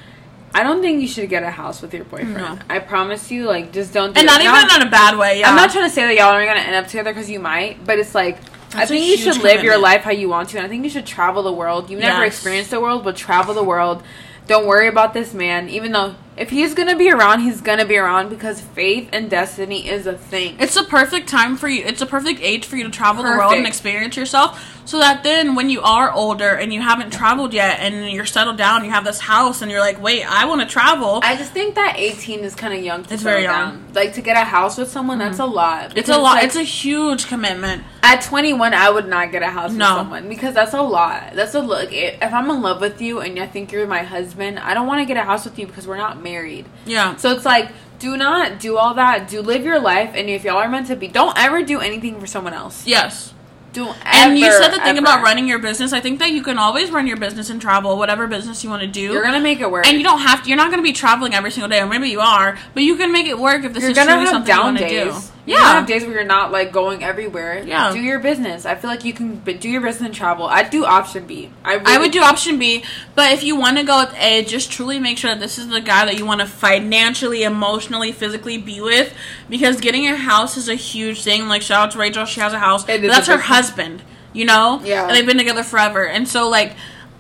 I don't think you should get a house with your boyfriend. No. I promise you. Like, just don't. Do and it. not even Now- in a bad way. Yeah. I'm not trying to say that y'all are gonna end up together because you might, but it's like That's a think you should live your life how you want to, and I think you should travel the world. You've never Yes. experienced the world, but travel the world. Don't worry about this man, even though if he's gonna be around, he's gonna be around because faith and destiny is a thing. It's a perfect time for you. It's a perfect age for you to travel the world and experience yourself. So that then, when you are older and you haven't traveled yet, and you're settled down, you have this house, and you're like, "Wait, I want to travel." I just think that 18 is kind of young to It's very young. down. Like to get a house with someone, that's mm-hmm. a lot. it's a lot. like, it's a huge commitment. At 21, I would not get a house No. with someone because that's a lot. That's a look. If I'm in love with you and I think you're my husband, I don't want to get a house with you because we're not married. Yeah. So it's like, do not do all that. Do live your life, and if y'all are meant to be, don't ever do anything for someone else. Yes. Don't. And you said the thing ever. about running your business. I think that you can always run your business and travel, whatever business you want to do. You're gonna make it work. and you don't have to. You're not to be traveling every single day, or maybe you are, but you can make it work if this You're is gonna truly have something you want to do. Yeah. have days where you're not like going everywhere. Yeah. Do your business. I feel like you can do your business and travel. I'd do option B. I, I really- would do option B, but if you want to go with A, just truly make sure that this is the guy that you want to financially, emotionally, physically be with, because getting a house is a huge thing. Like shout out to Rachel, she has a house. That's her husband, you know. Yeah. and they've been together forever, and so like.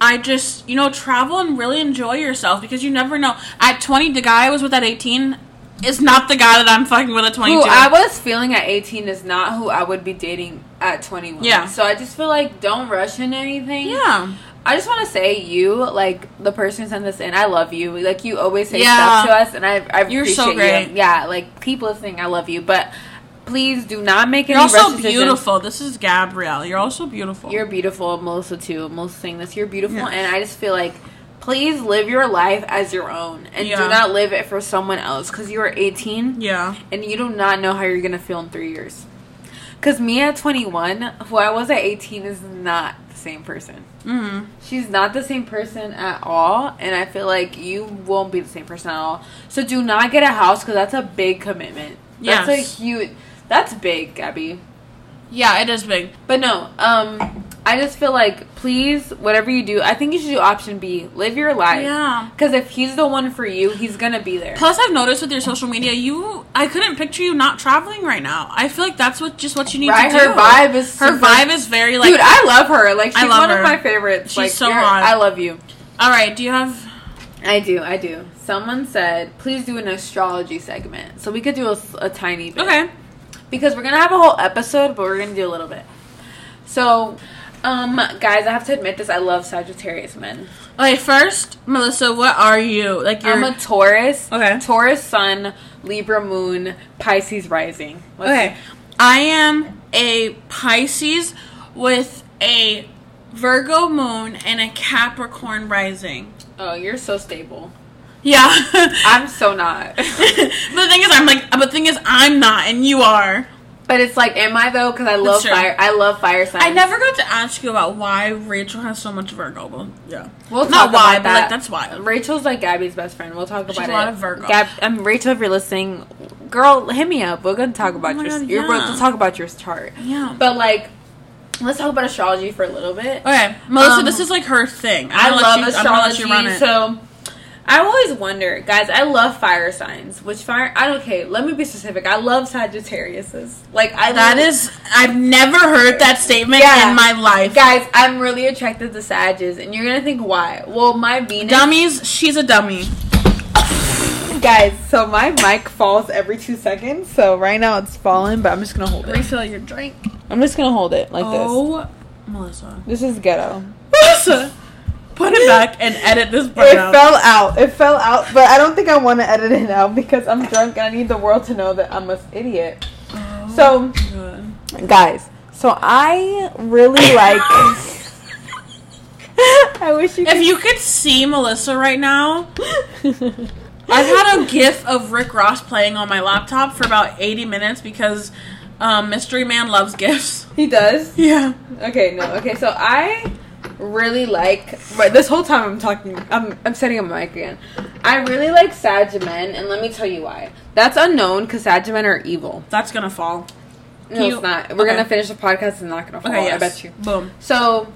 I just, you know, travel and really enjoy yourself because you never know. At 20, the guy I was with at 18 is not the guy that I'm fucking with at 22. Who I was feeling at 18 is not who I would be dating at 21. Yeah. So I just feel like don't rush into anything. yeah. I just want to say you, like the person who sent this in, I love you. Like you always say Yeah. stuff to us, and I, I You're so appreciate you. Yeah, like keep listening. I love you, but please do not make any You're also beautiful. This is Gabrielle. You're also beautiful. You're beautiful, Melissa too. Melissa saying this. You're beautiful, Yeah. and I just feel like, please live your life as your own, and Yeah. do not live it for someone else. Because you are 18, yeah. and you do not know how you're gonna feel in three years. Because me at 21, who I was at 18, is not the same person. Mm-hmm. She's not the same person at all, and I feel like you won't be the same person at all. So do not get a house because that's a big commitment. That's a huge. That's big, Gabby. Yeah, it is big. But no, um, I just feel like please, whatever you do, I think you should do option B. Live your life. Yeah. Because if he's the one for you, he's gonna be there. Plus, I've noticed with your social media, you I couldn't picture you not traveling right now. I feel like that's what just what you need Right? to do. Her vibe is her super- vibe is very like. Dude, I love her. Like she's I love one her. of my favorites. She's like, so hot. I love you. All right, do you have? I do. I do. Someone said, please do an astrology segment, so we could do a, a tiny bit. Okay. Because we're gonna have a whole episode, but we're gonna do a little bit. So, um, guys, I have to admit this: I love Sagittarius men. Okay, first, Melissa, what are you? Like you're I'm a Taurus. Okay. Taurus Sun, Libra Moon, Pisces Rising. Okay. I am a Pisces with a Virgo moon and a Capricorn rising. Oh, you're so stable. Yeah. I'm so not. but the thing is, I'm like, but the thing is, I'm not, and you are. but it's like, am I though? Because I love fire. I love fire signs. I never got to ask you about why Rachel has so much Virgo. But yeah, We'll not talk why, about but that. like that's why. Rachel's like Gabby's best friend. We'll talk about She's it. a lot of Virgo. Gab, um, Rachel, if you're listening, girl, hit me up. We're gonna talk about Oh your. God, You're yeah. going to talk about your chart. Yeah. But like, let's talk about astrology for a little bit. Okay, Melissa, Um, this is like her thing. I I'm gonna love let you- I'm let astrology. you run it. So I always wonder, guys. I love fire signs. Which fire? I don't. Okay, let me be specific. I love Sagittariuses. Like I. that love- is, I've never heard that statement Yeah. in my life. Guys, I'm really attracted to Sages, and you're gonna think why? Well, my Venus. Dummies, she's a dummy. Guys, so my mic falls every two seconds. So right now it's falling, but I'm just gonna hold it. Refill your drink. I'm just gonna hold it like this. oh, Melissa. this. This is ghetto. Melissa, put it back and edit this part It out. fell out. It fell out, but I don't think I want to edit it out because I'm drunk and I need the world to know that I'm an idiot. Oh, So, guys, so I really like. I wish you. If you could see Melissa right now, I've had a GIF of Rick Ross playing on my laptop for about 80 minutes because um, Mystery Man loves GIFs. he does. Yeah. Okay, no. Okay, so I really like. But this whole time I'm talking, I'm I'm setting up my mic again. I really like Sag men, and let me tell you why. That's unknown because Sag men are evil. That's gonna fall. No, You- it's not. We're okay. gonna finish the podcast. It's not gonna fall. Okay, yes. I bet you. Boom. So,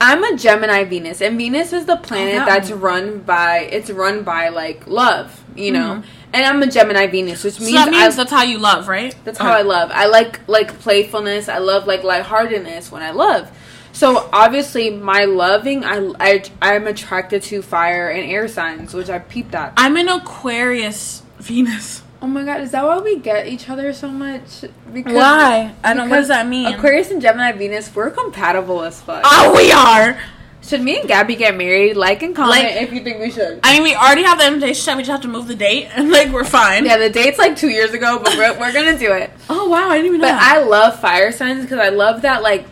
I'm a Gemini Venus, and Venus is the planet yeah. that's run by. It's run by like love, you know. Mhm. And I'm a Gemini Venus, which So means that means I, that's how you love, right? that's how I love. I like like playfulness. I love like lightheartedness when I love. So obviously, my loving, I I I'm attracted to fire and air signs, which I peeped at. I'm an Aquarius Venus. Oh my god, is that why we get each other so much? Because Why? I don't. Know. What does that mean? Aquarius and Gemini Venus, we're compatible as fuck. Oh, we are. Should me and Gabby get married? Like and comment Like- if you think we should. I mean, we already have the invitation. We just have to move the date, and like we're fine. Yeah, the date's like two years ago, but we're, we're gonna do it. Oh wow, I didn't even know. But. I love fire signs because I love that like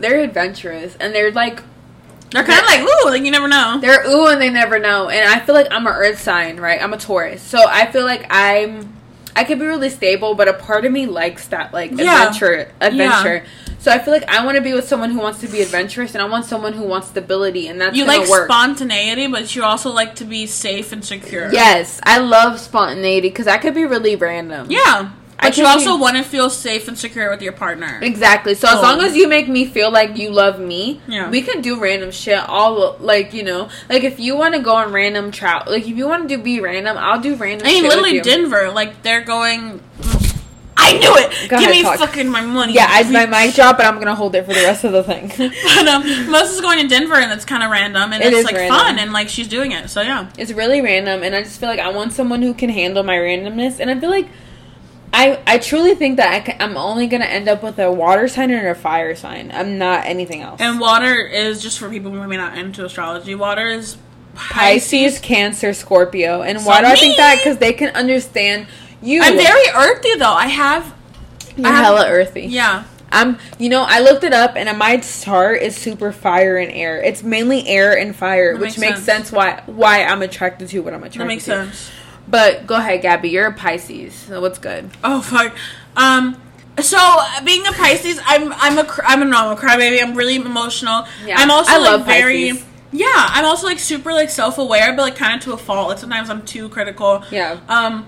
they're adventurous and they're like They're kind of like ooh, like you never know. they're ooh and they never know. And I feel like I'm an earth sign, right? I'm a Taurus, so I feel like I'm I could be really stable, but a part of me likes that like Yeah. adventure adventure. So I feel like I want to be with someone who wants to be adventurous, and I want someone who wants stability, and that's You like work. spontaneity, but you also like to be safe and secure. Yes, I love spontaneity because that could be really random. Yeah. But you also want to feel safe and secure with your partner. Exactly. So as Oh. long as you make me feel like you love me, Yeah. we can do random shit. All like you know, like if you want to go on random travel, like if you want to do be random, I'll do random. I mean, literally. Denver, like they're going. I knew it. Go Give ahead, me talk. fucking my money. Yeah, I my mic drop, but I'm gonna hold it for the rest of the thing. But um, Melissa's going to Denver, and it's kind of random, and It it's like random. fun, and like she's doing it. So yeah. it's really random, and I just feel like I want someone who can handle my randomness, and I feel like. I, I truly think that I can, I'm only gonna end up with a water sign and a fire sign. I'm not anything else. And water is just for people who may not into astrology. Water is Pisces, Cancer, Scorpio, and So why do I think that? Because they can understand you. I'm very earthy though. I have You're I have- hella earthy. Yeah. I'm, you know, I looked it up, and my chart is super fire and air. It's mainly air and fire, That which makes makes sense. why why I'm attracted to what I'm attracted to. That makes to. sense. But go ahead, Gabby. You're a Pisces. So what's good? Oh fuck. Um. So being a Pisces, I'm I'm a I'm a no, I'm a crybaby. I'm really emotional. Yeah, I'm also I like very. Pisces. Yeah, I'm also like super like self aware, but like kind of to a fault. Like sometimes I'm too critical. Yeah. Um.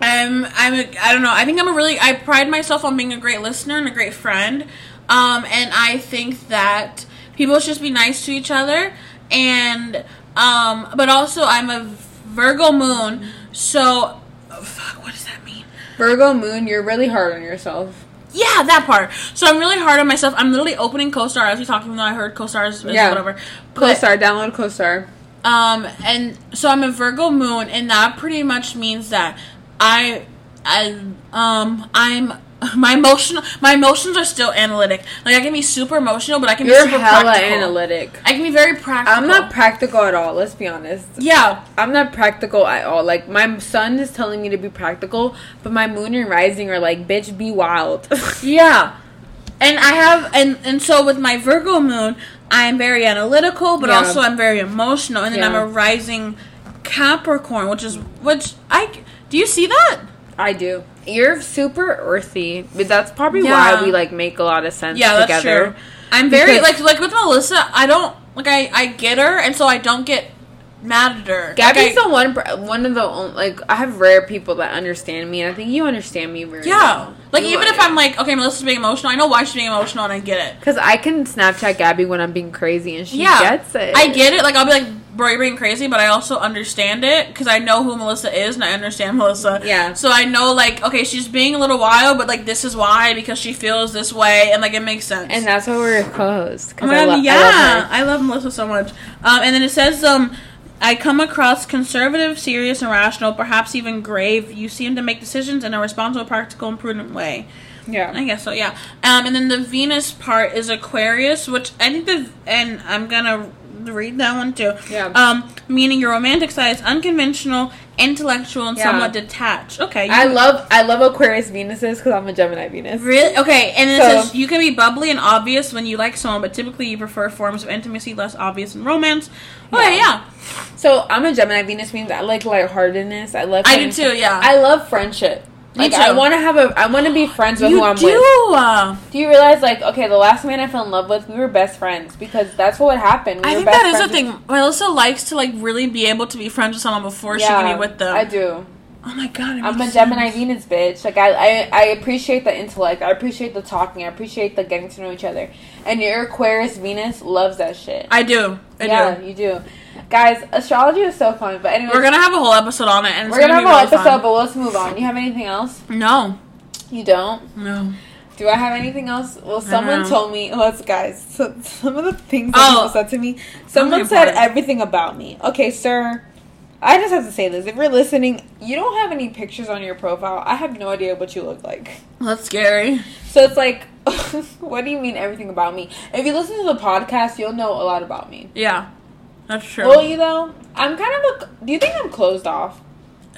I'm I'm a, I don't know. I think I'm a really I pride myself on being a great listener and a great friend. Um, and I think that people should just be nice to each other. And um, but also I'm a Virgo moon, so oh, fuck. What does that mean? Virgo moon. You're really hard on yourself. Yeah, that part. So I'm really hard on myself. I'm literally opening CoStar as we talk, even though I heard CoStar is, Yeah. whatever. But, CoStar. Download CoStar. Um, and so I'm a Virgo moon, and that pretty much means that I, I, um, I'm my emotional, my emotions are still analytic. Like I can be super emotional, but I can You're be super hella practical. analytic. I can be very practical. I'm not practical at all. Let's be honest. yeah, I'm not practical at all. Like my sun is telling me to be practical, but my moon and rising are like, bitch, be wild. yeah. And I have, and and so with my Virgo moon, I'm very analytical, but Yeah. also I'm very emotional, and then I'm a rising Capricorn, which is which I do you see that? I do. You're super earthy, but that's probably Yeah. why we like make a lot of sense Yeah, that's together. true. I'm very Because- like like with Melissa. I don't like I I get her, and so I don't get mad at her. Gabby's like, I, the one, one of the only, like I have rare people that understand me, and I think you understand me very yeah. well. Like You even if I'm like okay, Melissa's being emotional, I know why she's being emotional, and I get it. Because I can Snapchat Gabby when I'm being crazy and she Yeah, gets it. I get it. Like I'll be like, bro, you're being crazy, but I also understand it because I know who Melissa is and I understand Melissa. Yeah. So I know like, okay, she's being a little wild, but like this is why because she feels this way, and like it makes sense. And that's why we're co-hosts. Oh 'cause my I lo- I yeah, love. I love Melissa so much. Um, and then it says, um, I come across conservative, serious, and rational, perhaps even grave. You seem to make decisions in a responsible, practical, and prudent way. Yeah. I guess so, yeah. Um, and then the Venus part is Aquarius, which I think the and I'm gonna read that one too. Yeah. Um, meaning your romantic side is unconventional, intellectual, and Yeah. somewhat detached. Okay. I can- love I love Aquarius Venuses because I'm a Gemini Venus. Really? Okay, and it So- says you can be bubbly and obvious when you like someone, but typically you prefer forms of intimacy less obvious in romance. Okay, Yeah. yeah. So I'm a Gemini Venus means I like lightheartedness. I love I do too, yeah. I love friendship. Like I want to have a I want to be friends with you who I'm do. with. uh, Do you realize like okay, the last man I fell in love with, we were best friends because that's what would happen. We I were think best that is the thing. Melissa likes to like really be able to be friends with someone before she can be with them. I do. Oh my god, I'm a makes Gemini sense. Venus bitch. Like I, I, I appreciate the intellect. I appreciate the talking. I appreciate the getting to know each other. And your Aquarius Venus loves that shit. I do. I yeah, do. you do. Guys, astrology is so fun. But anyway, We're gonna have a whole episode on it, and we're gonna have a whole really episode. fun. But let's move on. You have anything else? No, You don't. no. Do I have anything else? Well, someone told me. Let's guys. So, some of the things that Oh. people said to me. Someone said everything about me. Okay, sir. I just have to say this. If you're listening, you don't have any pictures on your profile. I have no idea what you look like. That's scary. So it's like, what do you mean everything about me? If you listen to the podcast, you'll know a lot about me. Yeah, that's true. Will you though? I'm kind of a. Do you think I'm closed off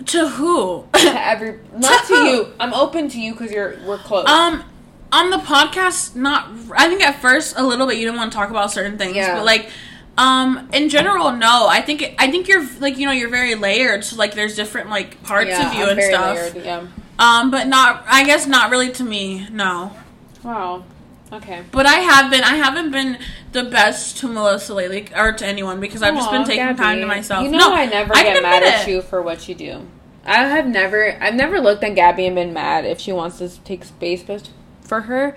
to who? to every? Not to you. I'm open to you because you're we're close. Um, on the podcast, not. I think at first a little bit you didn't want to talk about certain things, Yeah. but like, um, in general, no. I think it, I think you're like you know you're very layered, so like there's different like parts Yeah, of you I'm and stuff. layered, yeah. Um, but not. I guess not really to me. No. Wow. Okay. But I have been. I haven't been the best to Melissa lately, or to anyone, because I've just been taking Gabby. time to myself. You know no, I never I get mad at it. you for what you do. I have never, I've never looked at Gabby and been mad if she wants to take space for her,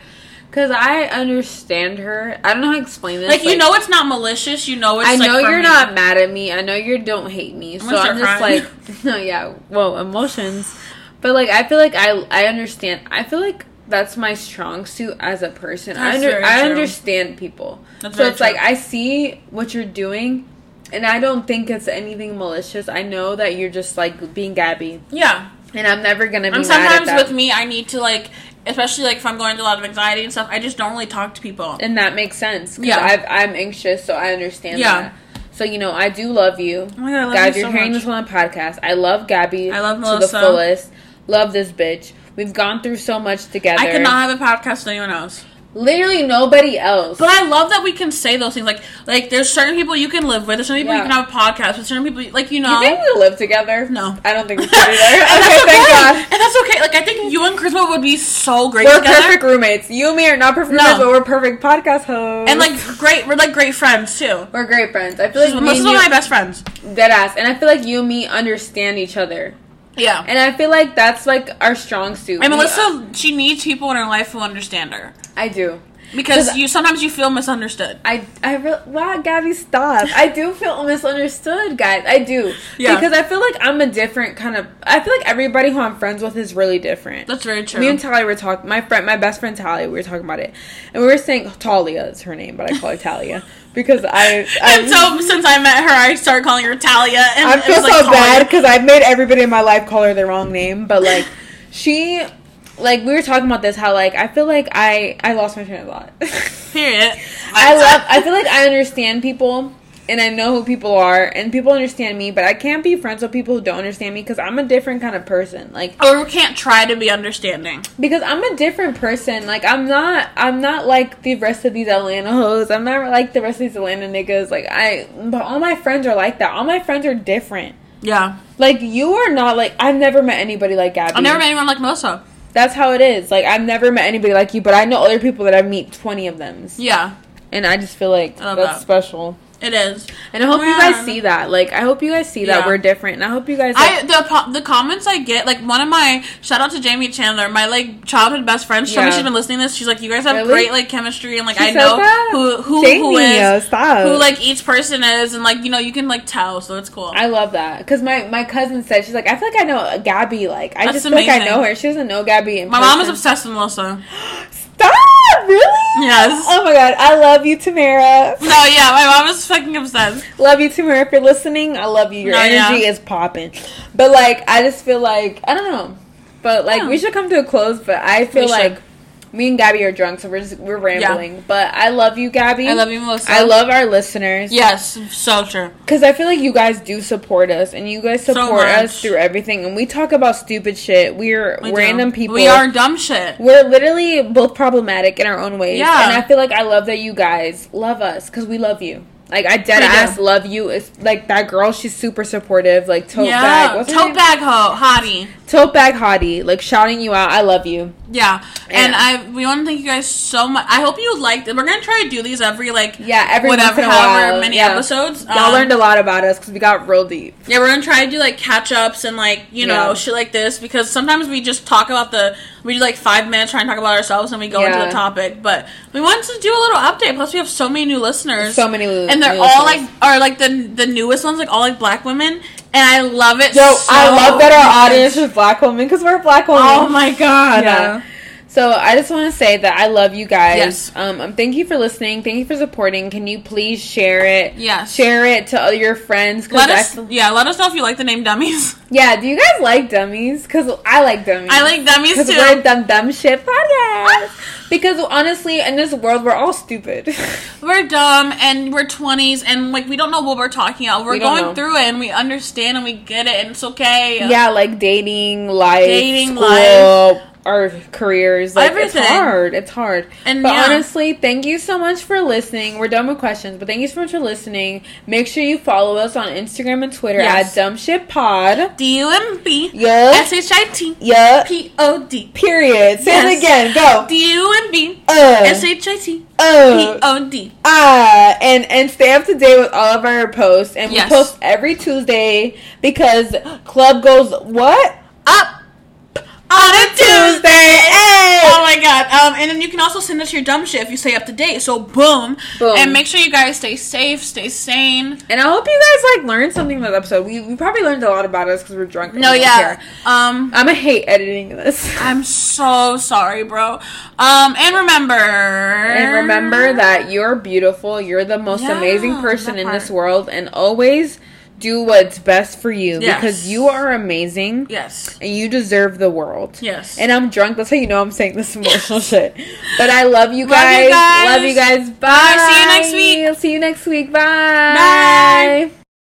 because I understand her. I don't know how to explain this. Like, you know, it's not malicious. You know, it's. I know from you're me. not mad at me. I know you don't hate me. So gonna I'm just crying. like, no, yeah, well, emotions. But like, I feel like I, I understand. I feel like that's my strong suit as a person. I under, I true. understand people. That's so it's like. I see what you're doing, and I don't think it's anything malicious. I know that you're just like being Gabby, Yeah. and I'm never gonna be And mad at sometimes with me, I need to like, especially like if I'm going through a lot of anxiety and stuff. I just don't really talk to people. and that makes sense. Yeah. I've, I'm anxious, so I understand Yeah. that. So you know, I do love you. Oh my god, I love Guys, you you're so hearing much. this on the podcast. I love Gabby. I love to Melissa. the fullest. Love this bitch. We've gone through so much together. I could not have a podcast with anyone else. Literally nobody else. But I love that we can say those things. Like, like there's certain people you can live with. There's certain people Yeah. you can have a podcast with. Certain people, like you know. you think we live together? no. I don't think we should either. okay, thank okay. God. And that's okay. Like I think you and Charisma would be so great We're together. perfect roommates. You and me are not perfect No. roommates, but we're perfect podcast hosts. And like great, we're like great friends too. we're great friends. I feel like most one you, of my best friends. dead ass, and I feel like you and me understand each other, Yeah. and I feel like that's like our strong suit. And We- Melissa, she needs people in her life who understand her I do. Because 'Cause- you sometimes you feel misunderstood. I I re- wow, Gabby, stop. I do feel misunderstood, guys. I do. Yeah. Because I feel like I'm a different kind of. I feel like everybody who I'm friends with is really different. That's very true. Me and Talia were talking. My friend, my best friend Talia, we were talking about it, and we were saying Talia is her name, but I call her Talia because I. I and so since I met her, I started calling her Talia. And I feel was, so like, Talia. bad because I've made everybody in my life call her the wrong name, but like she, like we were talking about this, how like I feel like I I lost my train of thought. Period. I love. I feel like I understand people, and I know who people are, and people understand me. But I can't be friends with people who don't understand me because I'm a different kind of person. Like Or can't try to be understanding. because I'm a different person. Like I'm not. I'm not like the rest of these Atlanta hoes. I'm not like the rest of these Atlanta niggas. Like I. But all my friends are like that. All my friends are different. Yeah. Like you are not like. I've never met anybody like Gabby. I've never met anyone like Melissa. That's how it is. Like I've never met anybody like you, but I know other people that I meet twenty of them, Yeah, and I just feel like that's that. special. It is. And I hope you guys see that. Like, I hope you guys see that Yeah. we're different. And I hope you guys. I the the comments I get like one of my shout out to Jamie Chandler, my like childhood best friend. She told me she's been listening to this. She's like, you guys have Really? great like chemistry and like She I know that? who who who Jamie, is yo, stop. who like each person is and like you know you can like tell. So it's cool. I love that because my my cousin said she's like I feel like I know Gabby. Like I That's just feel like I know her. She doesn't know Gabby. My mom is obsessed with Melissa. Stop! Really? Yes. Oh my god, I love you, Tamara. No, yeah, my mom is fucking obsessed. Love you, Tamara. If you're listening, I love you. Your No, energy yeah. is popping. But like, I just feel like I don't know. But like, Yeah. we should come to a close. But I feel We should. Me and Gabby are drunk, so we're just we're rambling. But I love you, Gabby. I love you, Melissa. I love our listeners. Yes, so true. Because I feel like you guys do support us, and you guys support much. us through everything. And we talk about stupid shit. We're We do. random people. We are dumb shit. We're literally both problematic in our own ways. Yeah. And I feel like I love that you guys love us because we love you. Like I dead do. ass love you. It's like that girl. She's super supportive. Like tote yeah, bag. What's tote bag ho, hottie. Tote bag hottie. Like shouting you out. I love you. Yeah, and Yeah. I we want to thank you guys so much. I hope you liked it. We're gonna try to do these every like Yeah. Every whatever, once in a however many yeah. episodes. Y'all Um, learned a lot about us because we got real deep. Yeah, we're gonna try to do like catch ups and like you know Yeah. shit like this because sometimes we just talk about the we do like five minutes trying to talk about ourselves and we go into Yeah. the topic. But we wanted to do a little update. Plus, we have so many new listeners. So many, and they're all listeners. like are like the the newest ones, like all like black women, and I love it. Yo, so I love that our much. audience is black women because we're black women. Oh my god! Yeah. So I just want to say that I love you guys. Yes. Um, um, thank you for listening. Thank you for supporting. Can you please share it? Yes. Share it to all your friends. Let us, feel- yeah, let us know if you like the name Dummies. yeah. Do you guys like dummies? Because I like dummies. I like Dummies Because too. we're dumb dumb shit podcast. because honestly, in this world, we're all stupid. We're dumb and we're twenties and like we don't know what we're talking about. We're We going know. through it and we understand and we get it and it's okay. yeah, like dating, life, Dating, school, life. Our careers. Like Everything. it's hard. It's hard. And but yeah. honestly, thank you so much for listening. We're done with questions, but thank you so much for listening. Make sure you follow us on Instagram and Twitter Yes. at Dumb Shit Pod. D U M B Yeah. S H I T Yeah. P O D. Period. Say Yes. it again. Go. D U M B Uh. S H I T P Uh. O D. Ah, and and stay up to date with all of our posts, and we post every Tuesday because club goes what Up on a Tuesday. Hey! Oh my god. Um, and then you can also send us your dumb shit if you stay up to date. So boom. Boom. And make sure you guys stay safe, stay sane. And I hope you guys like learned something from the episode. We, we probably learned a lot about us because we're drunk. No, we yeah. care. Um, I'm gonna hate editing this. I'm so sorry, bro. Um, and remember. and remember that you're beautiful. You're the most Yeah, amazing person in this world, and always do what's best for you Yes. because you are amazing Yes. and you deserve the world. Yes. And I'm drunk. That's how you know I'm saying this emotional shit. But I love you Love you guys. guys. Love you guys. Bye. Bye. See you next week. See you next week. Bye. Bye.